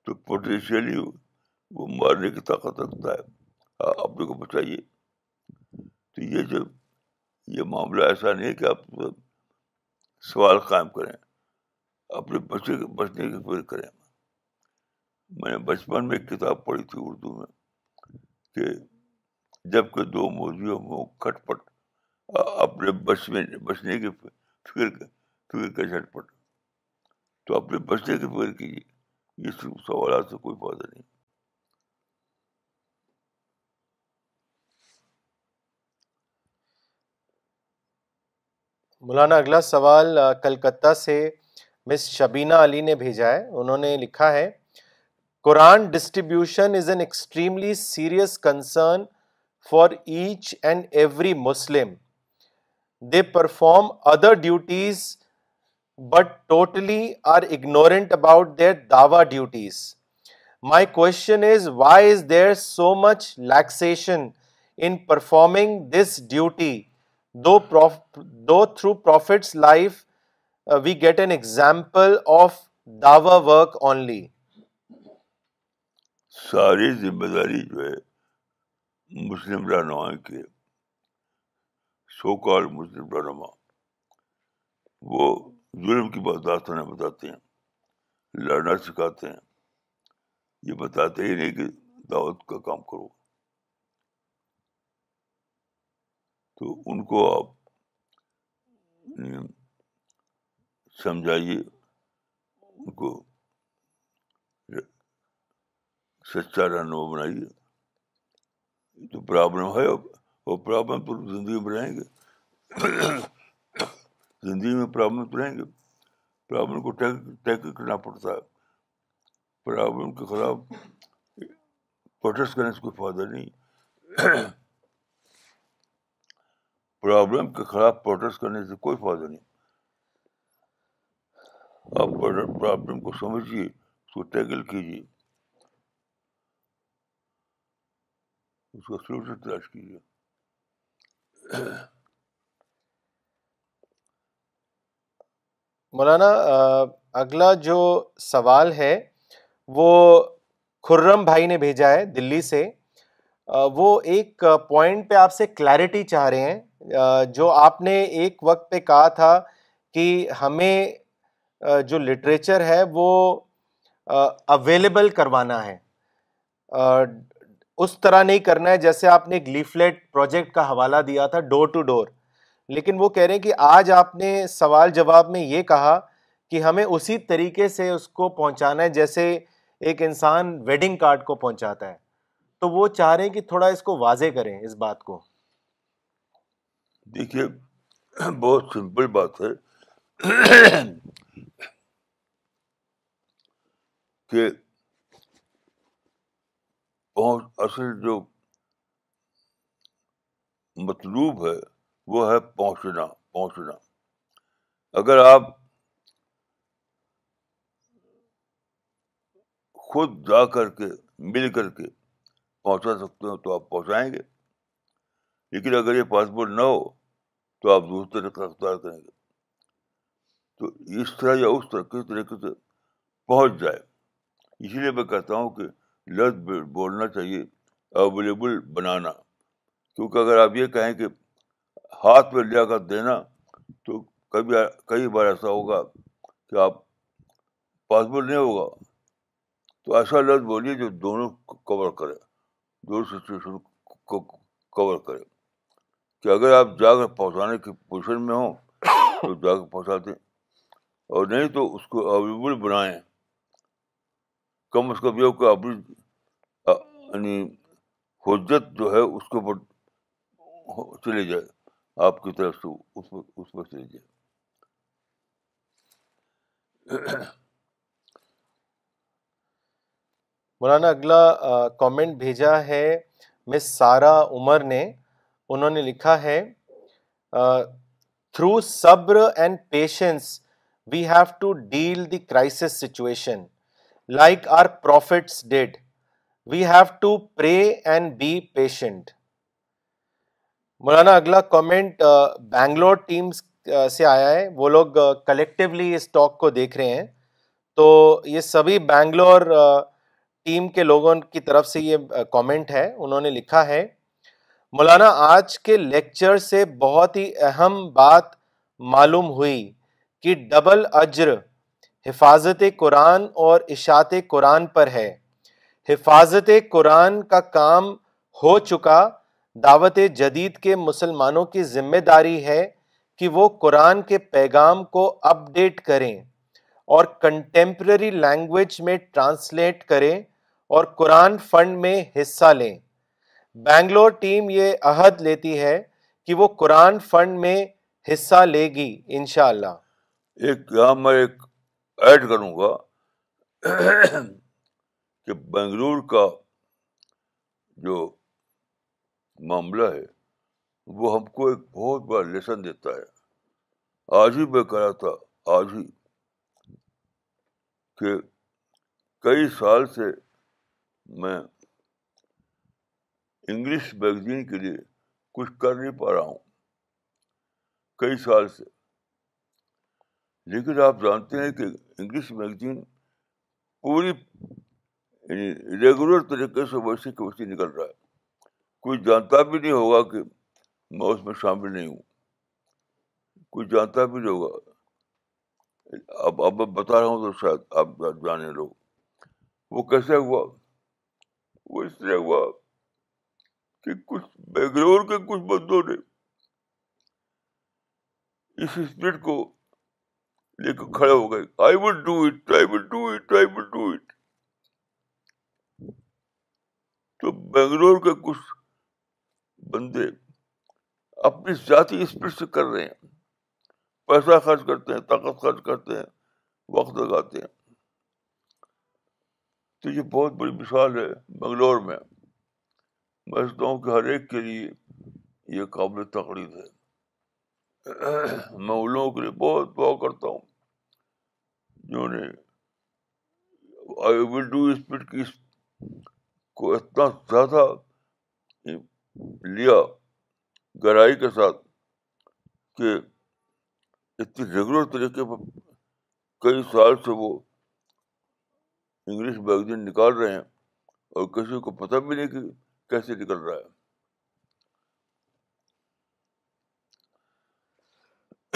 تو پوٹینشیلی وہ مارنے کی طاقت رکھتا ہے ہاں، آپ کو بچائیے تو یہ جب یہ معاملہ ایسا نہیں کہ آپ سوال قائم کریں اپنے بچے کے بچنے کی فکر کریں میں نے بچپن میں ایک کتاب پڑھی تھی اردو میں کہ جب کہ دو موضوعوں میں کھٹ پٹ اپنے بچ میں بچنے کی فکر فکر کا جھٹ پٹ تو اپنے بچنے کی فکر کیجیے یہ صرف سوالات سے کوئی فائدہ نہیں مولانا اگلا سوال کلکتہ سے مس شبینہ علی نے بھیجا ہے انہوں نے لکھا ہے Quran distribution is an extremely serious concern for each and every Muslim they perform other duties but totally are ignorant about their dawah duties my question is why is there so much laxation in performing this duty though though through prophet's life we get an example of dawah work only ساری ذمہ داری جو ہے مسلم رہنما کے سو کال مسلم رہنما وہ ظلم کی بہتاشتوں بتاتے ہیں لڑنا سکھاتے ہیں یہ بتاتے ہی نہیں کہ دعوت کا کام کرو تو ان کو آپ یعنی سمجھائیے ان کو سچا رہنما بنائیے جو پرابلم ہے وہ پرابلم پر زندگی میں رہیں گے زندگی میں پرابلم تو رہیں گے پرابلم کو ٹیک کرنا پڑتا ہے پرابلم کے خلاف پروٹیسٹ کرنے سے کوئی فائدہ نہیں پرابلم کے خلاف پروٹیسٹ کرنے سے کوئی فائدہ نہیں آپ پرابلم کو سمجھیے اس اس کو ٹیکل کیجیے سلوشن تلاش کیجیے مولانا اگلا جو سوال ہے وہ خرم بھائی نے بھیجا ہے دلی سے وہ ایک پوائنٹ پہ آپ سے کلیرٹی چاہ رہے ہیں جو آپ نے ایک وقت پہ کہا تھا کہ ہمیں جو لٹریچر ہے وہ اویلیبل کروانا ہے اس طرح نہیں کرنا ہے جیسے آپ نے ایک لیفلیٹ پروجیکٹ کا حوالہ دیا تھا ڈور ٹو ڈور لیکن وہ کہہ رہے ہیں کہ آج آپ نے سوال جواب میں یہ کہا کہ ہمیں اسی طریقے سے اس کو پہنچانا ہے جیسے ایک انسان ویڈنگ کارڈ کو پہنچاتا ہے تو وہ چاہ رہے ہیں کہ تھوڑا اس کو واضح کریں اس بات کو دیکھیے بہت سمپل بات ہے کہ اصل جو مطلوب ہے وہ ہے پہنچنا پہنچنا اگر آپ خود جا کر کے مل کر کے پہنچا سکتے ہو تو آپ پہنچائیں گے لیکن اگر یہ پاسپورٹ نہ ہو تو آپ دوسرے طریقہ اختیار کریں گے تو اس طرح یا اس طرح کس طریقے سے پہنچ جائے اسی لیے میں کہتا ہوں کہ لفظ بولنا چاہیے اویلیبل بنانا کیونکہ اگر آپ یہ کہیں کہ ہاتھ میں لیا کر دینا تو کبھی کئی بار ایسا ہوگا کہ آپ پاسبل نہیں ہوگا تو ایسا لفظ بولیے جو دونوں کور کرے دونوں سچویشن کو کور کرے کہ اگر آپ جا کر پہنچانے کی پوزیشن میں ہوں تو جا کر پہنچا دیں اور نہیں تو اس کو اویلیبل بنائیں کم از کم یہ اپنی یعنی حجت جو ہے اس کے اوپر چلے جائے آپ کی طرف سے اس پر چلے جائے مولانا اگلا کامنٹ بھیجا ہے مس سارا عمر نے انہوں نے لکھا ہے through sabr and patience we have to deal the crisis situation like our prophets did we have to pray and be patient Maulana اگلا کامنٹ بینگلور ٹیم سے آیا ہے وہ لوگ کلیکٹولی اس ٹاک کو دیکھ رہے ہیں تو یہ سبھی بینگلور ٹیم کے لوگوں کی طرف سے یہ کامنٹ ہے انہوں نے لکھا ہے مولانا آج کے لیکچر سے بہت ہی اہم بات معلوم ہوئی کہ ڈبل اجر حفاظت قرآن اور اشاعت قرآن پر ہے حفاظت قرآن کا کام ہو چکا دعوت جدید کے مسلمانوں کی ذمہ داری ہے کہ وہ قرآن کے پیغام کو اپ ڈیٹ کریں اور کنٹمپرری لینگویج میں ٹرانسلیٹ کریں اور قرآن فنڈ میں حصہ لیں بینگلور ٹیم یہ عہد لیتی ہے کہ وہ قرآن فنڈ میں حصہ لے گی انشاءاللہ ایک یہاں میں ایک ایڈ کروں گا کہ بنگلور کا جو معاملہ ہے وہ ہم کو ایک بہت بڑا لیسن دیتا ہے آج ہی میں کہا تھا آج ہی کہ کئی سال سے میں انگلش میگزین کے لیے کچھ کر نہیں پا رہا ہوں کئی سال سے لیکن آپ جانتے ہیں کہ انگلش میگزین پوری یعنی ریگولر طریقے سے ویسی ویسے نکل رہا ہے کوئی جانتا بھی نہیں ہوگا کہ میں اس میں شامل نہیں ہوں کوئی جانتا بھی نہیں ہوگا اب اب میں بتا رہا ہوں تو شاید آپ جانے لوگ وہ کیسے ہوا وہ اس طرح ہوا کہ کچھ بنگلور کے کچھ بندوں نے اس اسپرٹ کو لے کر کھڑے ہو گئے I I I will will will do do do it it it تو بنگلور کے کچھ بندے اپنی ذاتی اسپرٹ سے کر رہے ہیں پیسہ خرچ کرتے ہیں طاقت خرچ کرتے ہیں وقت لگاتے ہیں تو یہ بہت بڑی مثال ہے بنگلور میں میں سمجھتا ہوں کہ ہر ایک کے لیے یہ قابل تقریب ہے میں ان لوگوں کے لیے بہت دعا کرتا ہوں جنہوں نے آئی ول ڈو اسپیڈ کی کو اتنا زیادہ لیا گہرائی کے ساتھ کہ اتنی ریگولر طریقے پر کئی سال سے وہ انگلش میگزین نکال رہے ہیں اور کسی کو پتہ بھی نہیں کہ کیسے نکل رہا ہے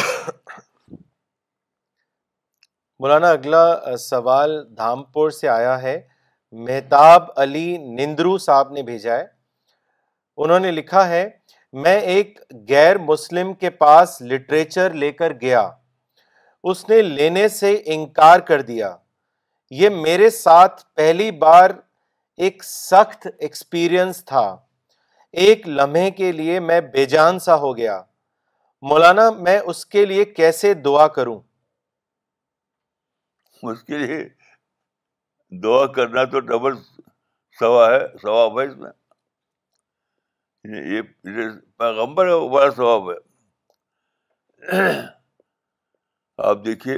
ہے مولانا اگلا سوال دھامپور سے آیا مہتاب علی نندرو صاحب نے بھیجا ہے انہوں نے لکھا ہے میں ایک غیر مسلم کے پاس لٹریچر لے کر گیا اس نے لینے سے انکار کر دیا یہ میرے ساتھ پہلی بار ایک سخت ایکسپیرئنس تھا ایک لمحے کے لیے میں بے جان سا ہو گیا مولانا میں اس کے لیے کیسے دعا کروں اس کے لیے دعا کرنا تو ڈبل ہے ثواب ہے اس میں یہ پیغمبر ہے بڑا ثواب ہے آپ دیکھیے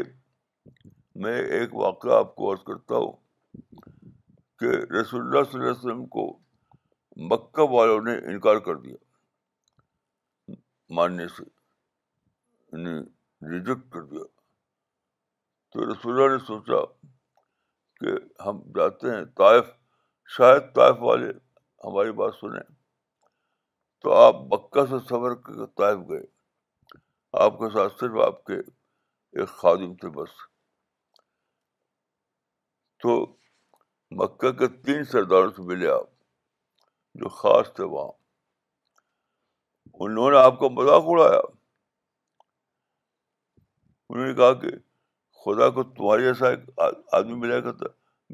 میں ایک واقعہ آپ کو عرض کرتا ہوں کہ رسول اللہ صلی اللہ علیہ وسلم کو مکہ والوں نے انکار کر دیا ماننے سے ریجیکٹ کر دیا تو رسول اللہ نے سوچا کہ ہم جاتے ہیں طائف شاید طائف والے ہماری بات سنیں تو آپ مکہ سے سفر کر کے طائف گئے آپ کے ساتھ صرف آپ کے ایک خادم تھے بس تو مکہ کے تین سرداروں سے ملے آپ جو خاص تھے وہاں انہوں نے آپ کا مذاق اڑایا انہوں نے کہا کہ خدا کو تمہارے جیسا ایک آدمی ملا کرتا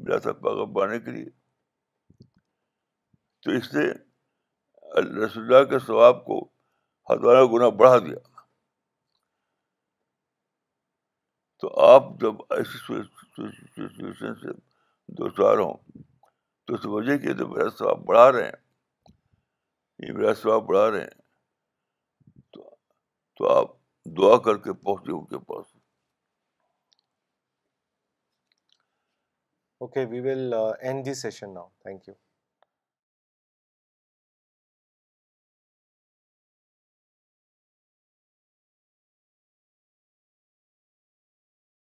ملا تھا پیغام پانے کے لیے تو اس نے رسول اللہ کے ثواب کو ہزارہ گنا بڑھا دیا تو آپ جب ایسی سچویشن سے دوچار ہوں تو سمجھے کہ تو میرا ثواب بڑھا رہے ہیں یہ میرا ثواب بڑھا رہے ہیں تو, تو آپ دعا کر کے پہنچے ان کے پاس okay we will end the session now thank you